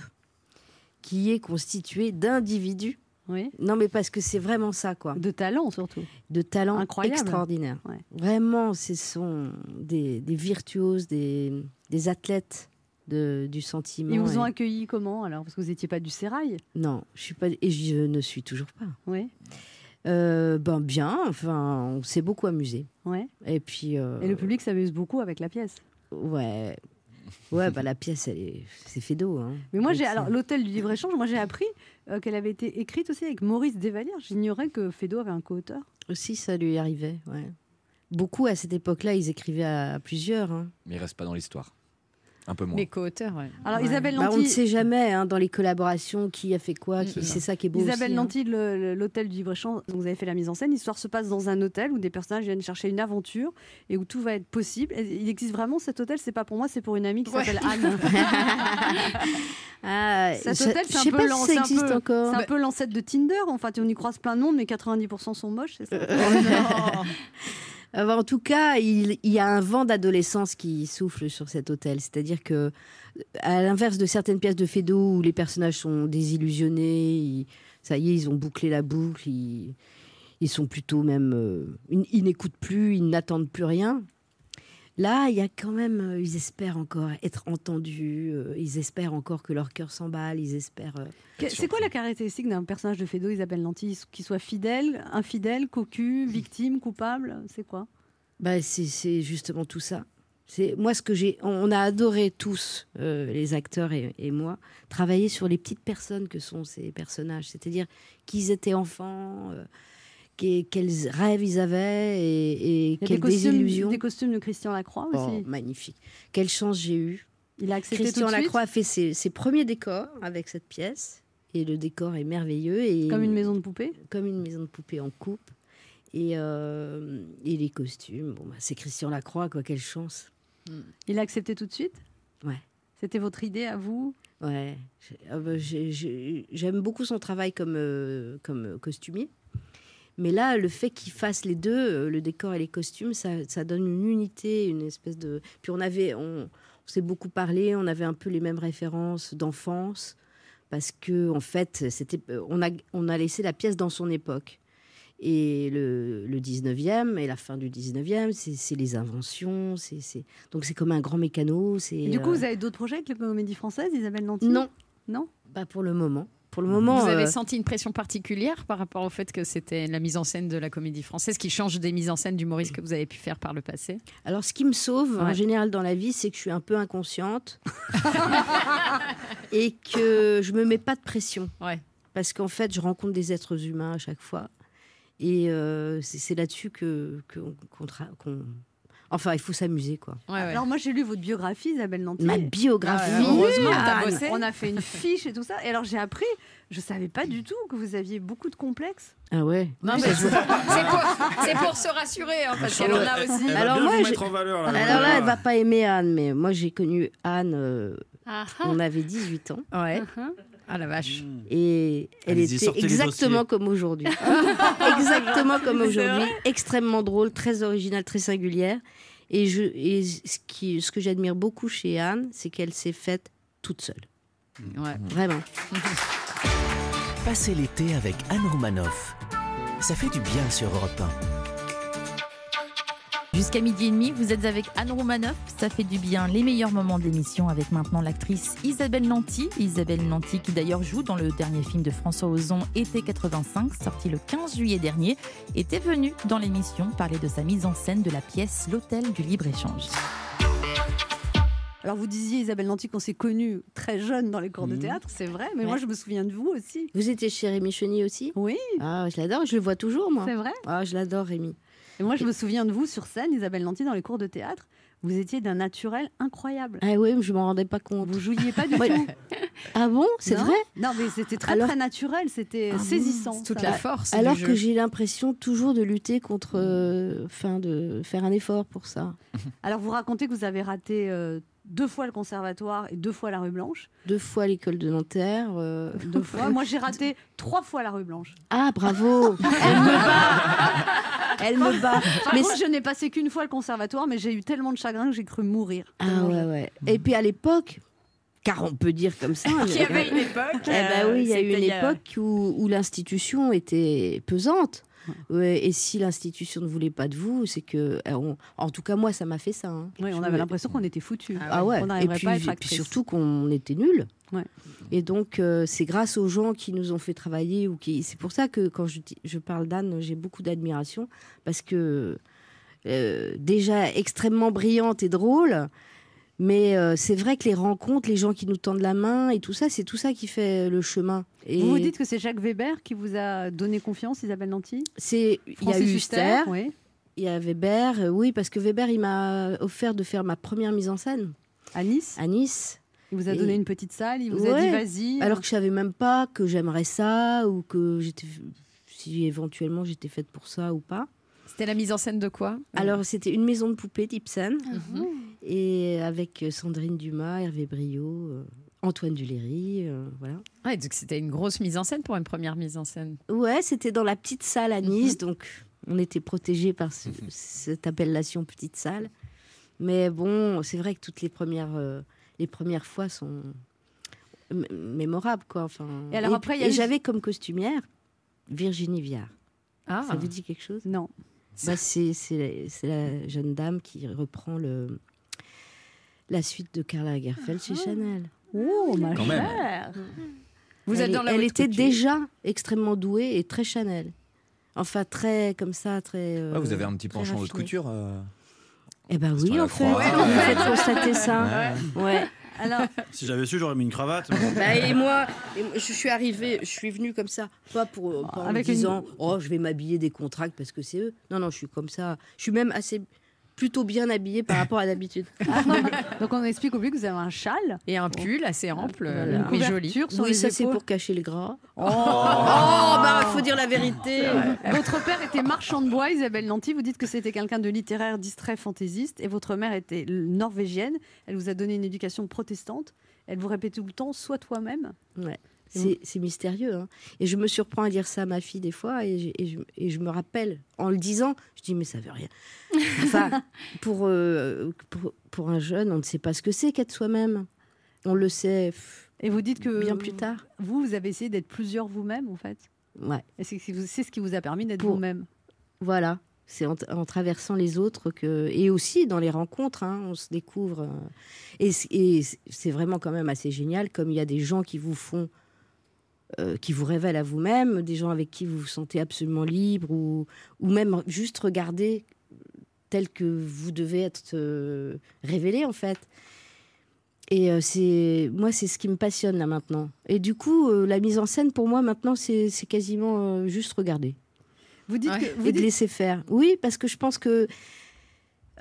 qui est constituée d'individus. Oui. Non, mais parce que c'est vraiment ça, quoi. De talent, surtout. De talent Incroyable. extraordinaire. Ouais. Vraiment, ce sont des, des virtuoses, des, des athlètes de, du sentiment. Ils vous ont et- accueilli comment alors? Parce que vous n'étiez pas du sérail? Non, je suis pas et je ne suis toujours pas. Oui. Euh, ben bien, enfin, on s'est beaucoup amusé. Ouais. Et puis. euh, Et le public s'amuse beaucoup avec la pièce. Ouais. Ouais, bah la pièce, elle est, c'est fait d'eau. Hein. Mais moi, j'ai alors l'hôtel du libre échange. Moi, j'ai appris euh, qu'elle avait été écrite aussi avec Maurice Desvalières. J'ignorais que Fédo avait un co-auteur. Aussi, ça lui arrivait. Ouais. Beaucoup à cette époque-là, ils écrivaient à, à plusieurs. hein. Mais il reste pas dans l'histoire. Un peu moins. Les co-auteurs, ouais. Alors, Ouais. Isabelle Bah, on ne sait jamais hein, dans les collaborations qui a fait quoi. qui- C'est ça. Qui est beau. Isabelle aussi, hein. Nanty, le- le- l'hôtel du libre-échange, dont vous avez fait la mise en scène, l'histoire se passe dans un hôtel où des personnages viennent chercher une aventure et où tout va être possible. Il existe vraiment cet hôtel, c'est pas pour moi, c'est pour une amie qui s'appelle Anne. Ah, Cet je- hôtel, je c'est un sais peu pas si un existe peu- encore. C'est un Bah- peu l'ancêtre de Tinder. En fait, on y croise plein de monde, mais 90% sont moches, c'est ça? Euh, En tout cas, il, y a un vent d'adolescence qui souffle sur cet hôtel. C'est-à-dire que, à l'inverse de certaines pièces de Fédo où les personnages sont désillusionnés, ça y est, ils ont bouclé la boucle, ils, sont plutôt même. euh, ils n'écoutent plus, ils n'attendent plus rien. Là, il y a quand même. euh, ils espèrent encore être entendus, euh, ils espèrent encore que leur cœur s'emballe, ils espèrent. euh, C'est quoi la caractéristique d'un personnage de Fédo, Isabelle Nanty Qu'il soit fidèle, infidèle, cocu, victime, coupable C'est quoi? Bah, c'est c'est justement tout ça. C'est moi ce que j'ai. On on a adoré tous, euh, les acteurs et, et moi, travailler sur les petites personnes que sont ces personnages. C'est-à-dire qu'ils étaient enfants, euh, quels rêves ils avaient et, quelles des costumes, désillusions. des costumes de Christian Lacroix Oh, aussi. magnifique. Quelle chance j'ai eue Il a accepté Christian tout de suite Lacroix a fait ses, ses premiers décors avec cette pièce. Et le décor est merveilleux. Et Comme une maison de poupée Comme une maison de poupée en coupe. Et, euh, et les costumes, bon, bah, c'est Christian Lacroix, quoi, quelle chance. Il a accepté tout de suite? Ouais. C'était votre idée à vous? Ouais, ah bah, j'ai- j'ai- j'aime beaucoup son travail comme, euh, comme costumier. Mais là, le fait qu'il fasse les deux, euh, le décor et les costumes, ça, ça donne une unité, une espèce de. Puis on avait, on, on s'est beaucoup parlé, on avait un peu les mêmes références d'enfance, parce que en fait, c'était, euh, on a, on a laissé la pièce dans son époque. Et le, le 19e et la fin du 19e, c'est les inventions, c'est donc c'est comme un grand mécano. c'est, Et Du coup, euh, vous avez d'autres projets avec la comédie française, Isabelle Nanty? Non. Non? Pas pour le moment. Pour le moment. Vous avez euh, senti une pression particulière par rapport au fait que c'était la mise en scène de la comédie française qui change des mises en scène d'humoristes que vous avez pu faire par le passé? Alors, ce qui me sauve en Ouais. général dans la vie, c'est que je suis un peu inconsciente et que je me mets pas de pression. Parce qu'en fait, je rencontre des êtres humains à chaque fois. Et euh, c'est là-dessus que que- qu'on tra- qu'on- Enfin, il faut s'amuser, quoi. Alors moi j'ai lu votre biographie Isabelle Nanty. Ma biographie. Ah, heureusement, bossé. On a fait une fiche et tout ça. Et alors j'ai appris, je savais pas du tout que vous aviez beaucoup de complexes. Ah ouais. Non, mais c'est pour, se rassurer, hein, parce qu'elle en a aussi. Alors moi, j'ai- alors là, elle va pas aimer Anne, mais moi j'ai connu Anne. euh, Ah, on avait 18 ans. Ouais. Ah la vache. Et elle Allez-y, était exactement comme aujourd'hui. exactement comme aujourd'hui. Extrêmement drôle, très originale, très singulière. Et, je, et ce, qui, ce que j'admire beaucoup chez Anne, c'est qu'elle s'est faite toute seule. Ouais. Vraiment. Passez l'été avec Anne Romanoff. Ça fait du bien sur Europe 1. Jusqu'à midi et demi, vous êtes avec Anne Romanoff. Ça fait du bien. Les meilleurs moments de l'émission avec maintenant l'actrice Isabelle Nanty. Isabelle Nanty qui d'ailleurs joue dans le dernier film de François Ozon, Été 85, sorti le 15 juillet dernier, était venue dans l'émission parler de sa mise en scène de la pièce L'Hôtel du Libre-Échange. Alors vous disiez Isabelle Nanty qu'on s'est connue très jeune dans les cours de Mhm. théâtre, c'est vrai, mais moi je me souviens de vous aussi. Vous étiez chez Rémi Cheny aussi? Oui. Ah, je l'adore, je le vois toujours, moi. C'est vrai? Ah, je l'adore, Rémi. Et moi je me souviens de vous sur scène, Isabelle Nanty, dans les cours de théâtre. Vous étiez d'un naturel incroyable. Ah oui, mais je m'en rendais pas compte. Vous jouiez pas du tout. Ah bon? C'est vrai? Non, mais c'était très Alors- très naturel, c'était Ah bon? saisissant. toute ça. la force. Alors du que j'ai l'impression toujours de lutter contre, euh, enfin, de faire un effort pour ça. Alors vous racontez que vous avez raté euh, deux fois le conservatoire et deux fois la rue Blanche. Deux fois l'école de Nanterre. euh, Deux fois. Moi j'ai raté trois fois la rue Blanche. Ah, bravo Elle me bat Elle me bat Par Mais contre, je n'ai passé qu'une fois le conservatoire, mais j'ai eu tellement de chagrin que j'ai cru mourir. Ah ouais, ouais. Et puis à l'époque, car on peut dire comme ça. Qu'il y avait une époque, Eh ben euh, oui, il y a eu c'était une il a- époque où, où l'institution était pesante. Ouais, et si l'institution ne voulait pas de vous, c'est que, euh, on- en tout cas moi, ça m'a fait ça. hein. Oui, on avait l'impression qu'on était foutus. Ah ouais. On Et puis, pas à être puis surtout qu'on était nuls. Ouais. Et donc euh, c'est grâce aux gens qui nous ont fait travailler ou qui. C'est pour ça que quand je, je parle d'Anne, j'ai beaucoup d'admiration parce que euh, déjà extrêmement brillante et drôle. Mais euh, c'est vrai que les rencontres, les gens qui nous tendent la main et tout ça, c'est tout ça qui fait le chemin. Et Vous vous dites que c'est Jacques Weber qui vous a donné confiance, Isabelle Nanty? C'est il y a eu Huster, oui. il y a Weber, euh, oui, parce que Weber il m'a offert de faire ma première mise en scène à Nice? À Nice. Il vous a Et- donné une petite salle, il vous a dit vas-y. Alors que je savais même pas que j'aimerais ça ou que j'étais si éventuellement j'étais faite pour ça ou pas. C'était la mise en scène de quoi Alors c'était une maison de poupées d'Ibsen Mhm. et avec euh, Sandrine Dumas, Hervé Brio, euh, Antoine Duléry, euh, voilà. Ouais, donc c'était une grosse mise en scène pour une première mise en scène. Ouais, c'était dans la petite salle à Mhm. Nice, donc on était protégés par ce- cette appellation petite salle. Mais bon, c'est vrai que toutes les premières, euh, les premières fois sont mémorables, quoi. Enfin, Et alors après, il y a et j'avais comme costumière Virginie Viard. Ah. Ça vous dit quelque chose? Non. Bah, c'est la jeune dame qui reprend le la suite de Karl Lagerfeld chez Chanel. Oh, ma Quand même. chère Vous elle êtes dans la elle était couture. déjà extrêmement douée et très Chanel. Enfin, très comme ça, très. euh, Ouais, vous avez un petit penchant haute couture. euh, Eh ben oui, en fait. croix. Vous me faites constater ça. Ouais. Ouais. Alors, Si j'avais su, j'aurais mis une cravate. Bah, et moi, et moi, je suis arrivée, je suis venue comme ça, pas pour pas en Avec me une- disant oh je vais m'habiller des contracts parce que c'est eux. Non non, je suis comme ça. Je suis même assez plutôt bien habillée par rapport à d'habitude. Donc on explique au public que vous avez un châle et un pull assez ample, Voilà. euh, mais joli. sur Oui, les ça c'est pour cacher le gras. Oh, bah faut dire la vérité. Votre père était marchand de bois, Isabelle Nanty. Vous dites que c'était quelqu'un de littéraire, distrait, fantaisiste. Et votre mère était norvégienne. Elle vous a donné une éducation protestante. Elle vous répétait tout le temps, sois toi-même. Ouais. C'est mystérieux. hein. Et je me surprends à dire ça à ma fille des fois, et je, et je- et je me rappelle, en le disant, je dis, mais ça veut rien. Enfin, pour, euh, pour, pour un jeune, on ne sait pas ce que c'est qu'être soi-même. On le sait Et vous dites que bien plus tard. Vous, vous avez essayé d'être plusieurs vous-même, en fait? Ouais. Et c'est ce qui vous- a permis d'être vous-même. Voilà. C'est en, en traversant les autres que et aussi dans les rencontres, hein, on se découvre. euh, et c'est vraiment quand même assez génial, comme il y a des gens qui vous font, euh, qui vous révèlent à vous-même, des gens avec qui vous vous sentez absolument libre ou ou même juste regarder tel que vous devez être euh, révélé en fait. Et euh, c'est moi, c'est ce qui me passionne là maintenant. Et du coup, euh, la mise en scène pour moi maintenant, c'est c'est quasiment euh, juste regarder. Vous dites que vous et de dites- laisser faire. Oui, parce que je pense que.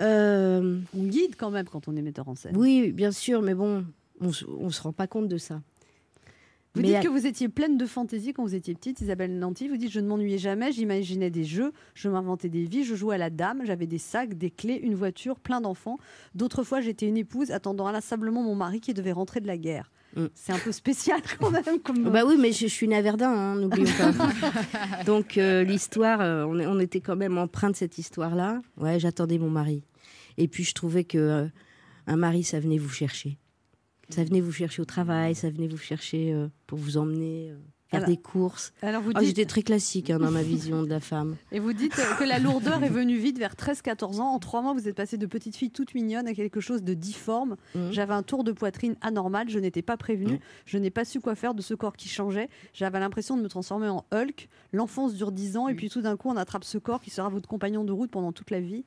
euh, on guide quand même quand on est metteur en scène. Oui, bien sûr, mais bon, on on se rend pas compte de ça. Vous Mais dites à- que vous étiez pleine de fantaisie quand vous étiez petite, Isabelle Nanty. Vous dites je ne m'ennuyais jamais, j'imaginais des jeux, je m'inventais des vies, je jouais à la dame, j'avais des sacs, des clés, une voiture, plein d'enfants. D'autres fois, j'étais une épouse attendant inlassablement mon mari qui devait rentrer de la guerre. C'est un peu spécial quand même. Comme... Bah oui, mais je, je suis née à Verdun, hein, n'oublions pas. Donc euh, l'histoire, euh, on était quand même empreint de cette histoire-là. Ouais, j'attendais mon mari. Et puis je trouvais que euh, un mari, ça venait vous chercher. Ça venait vous chercher au travail, ça venait vous chercher euh, pour vous emmener euh, faire Alors- des courses. alors vous Ah, dites- J'étais très classique hein, dans ma vision de la femme. Et vous dites que la lourdeur est venue vite vers 13-14 ans. En trois mois, vous êtes passée de petite fille toute mignonne à quelque chose de difforme. Mmh. J'avais un tour de poitrine anormal. Je n'étais pas prévenue. Je n'ai pas su quoi faire de ce corps qui changeait. J'avais l'impression de me transformer en Hulk. L'enfance dure 10 ans. Et puis tout d'un coup, on attrape ce corps qui sera votre compagnon de route pendant toute la vie.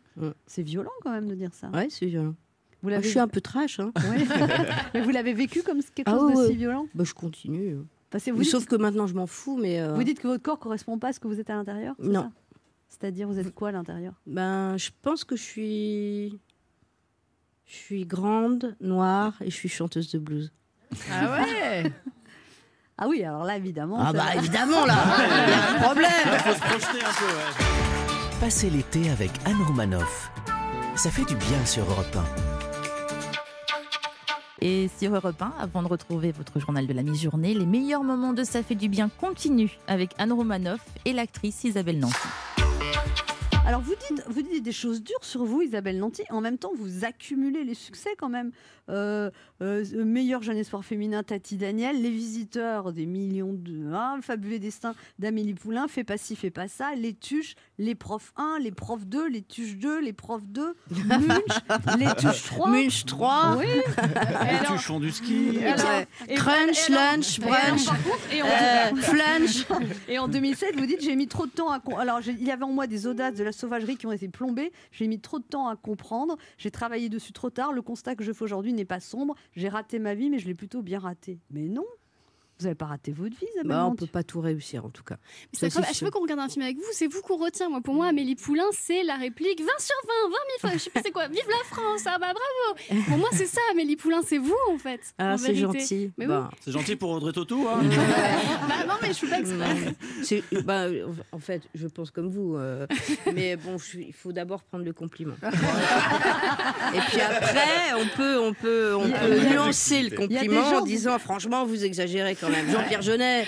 C'est violent quand même de dire ça. Ouais, c'est violent. Vous je suis un peu trash. Hein. Ouais. Mais vous l'avez vécu comme quelque Ah chose de ouais. si violent? Bah, je continue. Parce que vous Mais dites- Sauf que maintenant, je m'en fous. Mais euh, Vous dites que votre corps correspond pas à ce que vous êtes à l'intérieur c'est Non. ça? C'est-à-dire, vous êtes quoi à l'intérieur? Ben, je pense que je suis. Je suis grande, noire et je suis chanteuse de blues. Ah ouais Ah oui, alors là, évidemment. Ah ça- bah, évidemment, là. Il y a un problème. Il faut se projeter un peu. ouais. Passez l'été avec Anne Romanoff. Ça fait du bien sur Europe 1. Et sur Europe 1, avant de retrouver votre journal de la mi-journée, les meilleurs moments de Ça fait du bien continuent avec Anne Romanoff et l'actrice Isabelle Nanty. Alors, vous dites, vous dites des choses dures sur vous, Isabelle Nanty. En même temps, vous accumulez les succès quand même. Euh, euh, meilleur jeune espoir féminin, Tati Daniel. Les visiteurs, des millions de. Hein, le fabuleux destin d'Amélie Poulain. Fais pas ci, fais pas ça. Les tuches, les profs 1, les profs 2, les tuches 2, les profs 2. Munch, les tuches 3. Munch 3. Oui. Les tuches font du ski. Alors- et- Crunch, et alors- lunch, et alors, brunch, et en- euh, flunch. Et en 2007, vous dites j'ai mis trop de temps à alors il y avait en moi des audaces de la sauvagerie qui ont été plombées. J'ai mis trop de temps à comprendre. J'ai travaillé dessus trop tard. Le constat que je fais aujourd'hui n'est pas sombre. J'ai raté ma vie, mais je l'ai plutôt bien raté. Mais non, vous n'avez pas raté votre vie, Isabelle Bah, on Nanty. peut pas tout réussir en tout cas. C'est Ça, À chaque fois qu'on regarde un film avec vous, c'est vous qu'on retient. Moi, pour moi, Amélie Poulain, c'est la réplique 20 sur 20, 20 000 fois. Je sais pas c'est quoi? Vive la France. Ah bah bravo. Pour moi, c'est ça, Amélie Poulain, c'est vous en fait. Ah, en c'est vérité. gentil. Mais Bah, oui. C'est gentil pour Audrey Tautou. Hein. Bah non, mais je suis pas c'est- bah, en fait, je pense comme vous. euh, mais bon, il faut d'abord prendre le compliment. Et puis après, on peut, on peut, on peut nuancer le compliment en disant franchement, vous exagérez quand même. Jean-Pierre Jeunet.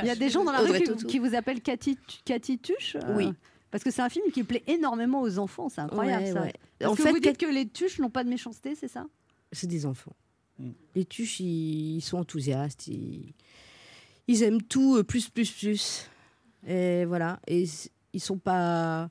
Il y a des gens dans la rue qui, vous appellent Cathy, Cathy Tuche. euh, Oui. Parce que c'est un film qui plaît énormément aux enfants. C'est incroyable Ouais, ça. ouais. Parce En que fait, vous dites que les tuches n'ont pas de méchanceté, c'est ça? C'est des enfants. Mm. Les tuches, ils, ils sont enthousiastes. Ils, ils aiment tout euh, plus, plus, plus. Et voilà. Et ils sont pas.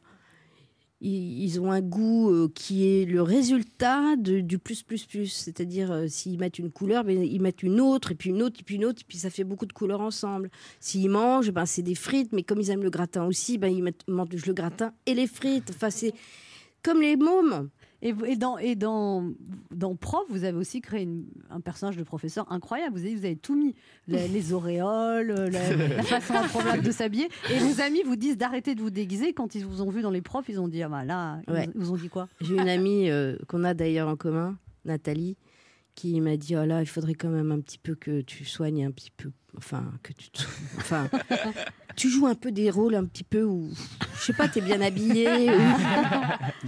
Ils, ont un goût euh, qui est le résultat du plus, plus, plus. C'est-à-dire, euh, s'ils mettent une couleur, ben, ils mettent une autre, et puis une autre, et puis une autre, et puis ça fait beaucoup de couleurs ensemble. S'ils mangent, ben, c'est des frites, mais comme ils aiment le gratin aussi, ben, ils mettent, mangent le gratin et les frites. Enfin, c'est comme les mômes. Et, dans, et dans, dans Prof, vous avez aussi créé une- un personnage de professeur incroyable. Vous avez, vous avez tout mis. Les, les auréoles, la, la façon improbable de s'habiller. Et vos amis vous disent d'arrêter de vous déguiser. Quand ils vous ont vu dans les profs, ils ont dit, ah bah là, ils Ouais. vous- ils vous ont dit quoi? J'ai une amie euh, qu'on a d'ailleurs en commun, Nathalie, qui m'a dit oh là, il faudrait quand même un petit peu que tu soignes un petit peu, enfin que tu, te- enfin, tu joues un peu des rôles un petit peu où, je sais pas, t'es bien habillé. ou-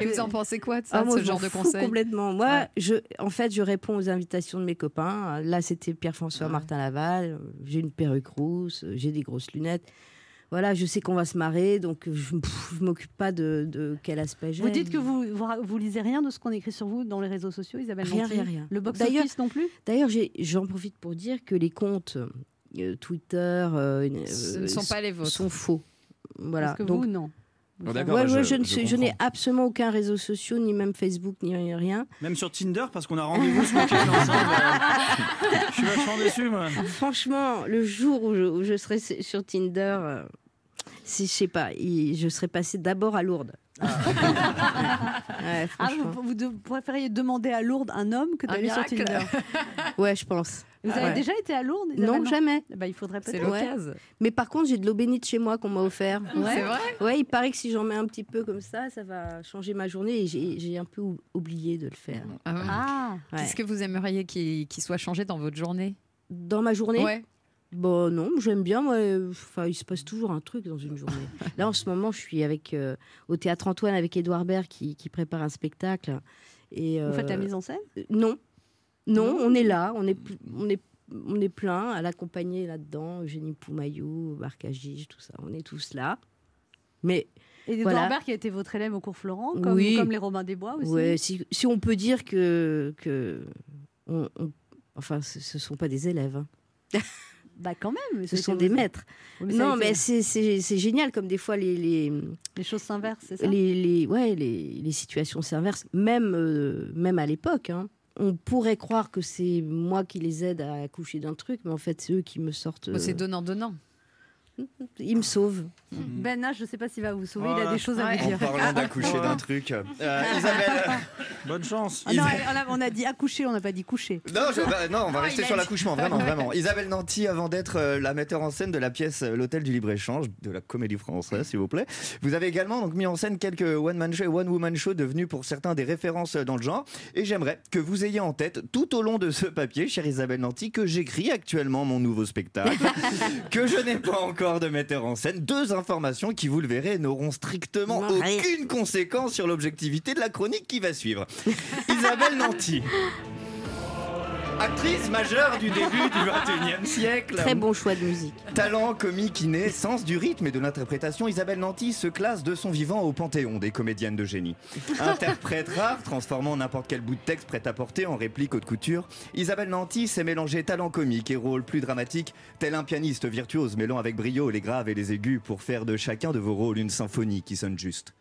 Et vous en pensez quoi de ça, Ah, moi, ce genre de fous conseils Complètement. Moi, Ouais. je, en fait, je réponds aux invitations de mes copains. Là, c'était Pierre-François Martin Laval. J'ai une perruque rousse, j'ai des grosses lunettes. Voilà, je sais qu'on va se marrer, donc je ne m'occupe pas de, de quel aspect j'ai. Vous dites que vous, vous, vous lisez rien de ce qu'on écrit sur vous dans les réseaux sociaux, Isabelle Rien, rien, rien. Le D'ailleurs- box-office non plus D'ailleurs, j'en profite pour dire que les comptes euh, Twitter euh, Ce ne sont pas les vôtres. sont faux. Voilà. Parce que Donc, vous, non. Oh, d'accord, ouais, ouais, je- je, ne je suis- je n'ai absolument aucun réseau social, ni même Facebook, ni rien. Même sur Tinder, parce qu'on a rendez-vous ce week-end ensemble. euh, Je suis vachement déçu, moi. Franchement, le jour où je, où je serai sur Tinder, euh, si je sais pas, il- je serai passé d'abord à Lourdes. Ouais, Ah, franchement. vous, vous préfériez demander à Lourdes un homme que d'aller sur. Tinder Ouais, je pense. Vous avez Ouais. déjà été à Lourdes Isabelle, Non, jamais. Bah, il faudrait C'est peut-être. l'occasion. Mais par contre, j'ai de l'eau bénite chez moi qu'on m'a offert. Ouais. C'est vrai Ouais, il paraît que si j'en mets un petit peu comme ça, ça va changer ma journée et j'ai j'ai un peu ou- oublié de le faire. Ah ouais. Ah. Ouais. Qu'est-ce que vous aimeriez qu'il qu'il soit changé dans votre journée? Dans ma journée? Ouais. Bon, non, j'aime bien. Moi, enfin, il se passe toujours un truc dans une journée. Là, en ce moment, je suis avec euh, au théâtre Antoine avec Édouard Baird qui, qui prépare un spectacle. Et, Vous faites la euh, mise en scène? Non. Non, on est là, on est, on est, on est plein à l'accompagner là-dedans. Eugénie Poumayou, Barcagige, tout ça. On est tous là. Mais Et Edouard voilà. Qui a été votre élève au cours Florent, comme, Oui. comme les Robins des Bois aussi. Ouais, si, si on peut dire que, que on- on- enfin, ce ne sont pas des élèves. hein. Bah quand même. Ce sont des maîtres. Oui, mais non, mais c'est- génial comme des fois les les, Les choses s'inversent, c'est ça? les, les- ouais, les, les situations s'inversent, même, euh, même à l'époque. hein. On pourrait croire que c'est moi qui les aide à accoucher d'un truc, mais en fait, c'est eux qui me sortent. Bah, C'est euh, donnant-donnant. Ils me sauvent. Ben H, je sais pas s'il va vous sauver, il a Voilà. des choses à Ouais. vous En dire. parlant d'accoucher d'un truc. euh, Isabelle. Bonne chance. Ah non, on a, on a dit accoucher, on n'a pas dit coucher. Non, je- bah, non, on va Ah, rester il sur dit- l'accouchement, vraiment, vraiment. Isabelle Nanty, avant d'être euh, la metteur en scène de la pièce euh, L'Hôtel du Libre-Échange, de la comédie française, s'il vous plaît, vous avez également donc, mis en scène quelques one-man show et one-woman show devenus pour certains des références dans le genre. Et j'aimerais que vous ayez en tête, tout au long de ce papier, chère Isabelle Nanty, que j'écris actuellement mon nouveau spectacle, que je n'ai pas encore de metteur en scène. Deux informations qui, vous le verrez, n'auront strictement Non, rien. aucune conséquence sur l'objectivité de la chronique qui va suivre. Isabelle Nanty. Actrice majeure du début du 21e siècle. Très bon choix de musique. Talent comique inné, sens du rythme et de l'interprétation, Isabelle Nanty se classe de son vivant au panthéon des comédiennes de génie. Interprète rare, transformant n'importe quel bout de texte prêt à porter en réplique haute couture, Isabelle Nanty sait mélanger talent comique et rôle plus dramatique, tel un pianiste virtuose mêlant avec brio les graves et les aigus pour faire de chacun de vos rôles une symphonie qui sonne juste.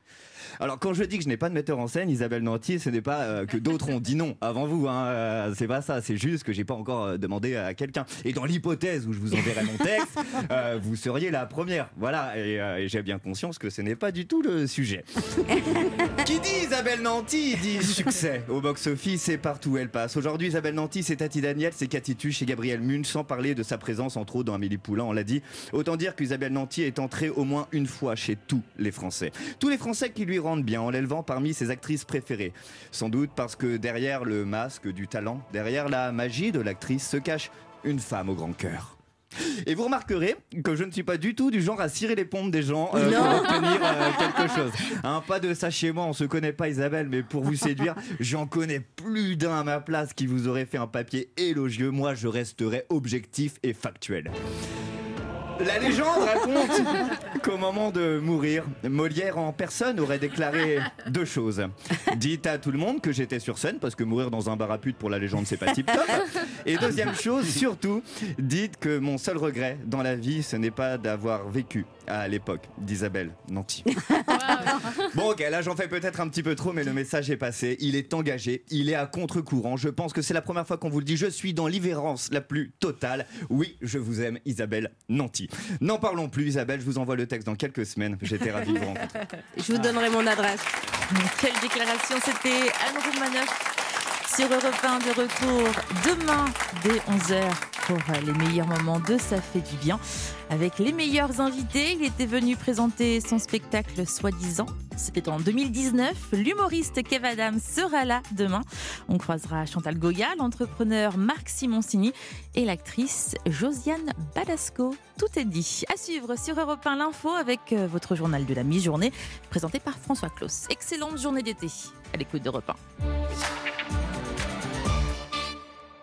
Alors quand je dis que je n'ai pas de metteur en scène, Isabelle Nanty, ce n'est pas euh, que d'autres ont dit non avant vous. Hein, euh, c'est pas ça. C'est juste que j'ai pas encore euh, demandé à quelqu'un. Et dans l'hypothèse où je vous enverrai mon texte, euh, vous seriez la première. Voilà. Et, et j'ai bien conscience que ce n'est pas du tout le sujet. Qui dit Isabelle Nanty dit succès au box-office et partout où elle passe. Aujourd'hui, Isabelle Nanty, c'est Tati Daniel, c'est Cathy Tuche et Gabriel Munch, sans parler de sa présence entre autres dans Amélie Poulain, on l'a dit. Autant dire qu'Isabelle Nanty est entrée au moins une fois chez tous les Français. Tous les Français qui lui bien en l'élevant parmi ses actrices préférées. Sans doute parce que derrière le masque du talent, derrière la magie de l'actrice se cache une femme au grand cœur. Et vous remarquerez que je ne suis pas du tout du genre à cirer les pompes des gens euh, pour obtenir euh, quelque chose. Hein, pas de ça chez moi, on se connaît pas Isabelle, mais pour vous séduire, j'en connais plus d'un à ma place qui vous aurait fait un papier élogieux. Moi, je resterai objectif et factuel. La légende raconte qu'au moment de mourir, Molière en personne aurait déclaré deux choses. Dites à tout le monde que j'étais sur scène, parce que mourir dans un bar à pute pour la légende, c'est pas tip top. Et deuxième chose, surtout, dites que mon seul regret dans la vie, ce n'est pas d'avoir vécu à l'époque d'Isabelle Nanty. Bon, ok, là j'en fais peut-être un petit peu trop, mais le message est passé. Il est engagé, il est à contre-courant. Je pense que c'est la première fois qu'on vous le dit. Je suis dans l'irrévérence la plus totale. Oui, je vous aime, Isabelle Nanty. N'en parlons plus, Isabelle, je vous envoie le texte dans quelques semaines. J'étais ravi de vous rencontrer. Je vous donnerai mon adresse. Quelle déclaration C'était Anne Roumanoff sur Europe 1 de retour demain dès 11h pour les meilleurs moments de Ça fait du bien. Avec les meilleurs invités, il était venu présenter son spectacle Soi-disant. C'était en 2019. L'humoriste Kev Adams sera là demain. On croisera Chantal Goya, l'entrepreneur Marc Simoncini et l'actrice Josiane Badasco. Tout est dit. À suivre sur Europe 1 l'info avec euh, votre journal de la mi-journée présenté par François Claus. Excellente journée d'été à l'écoute d'Europe 1.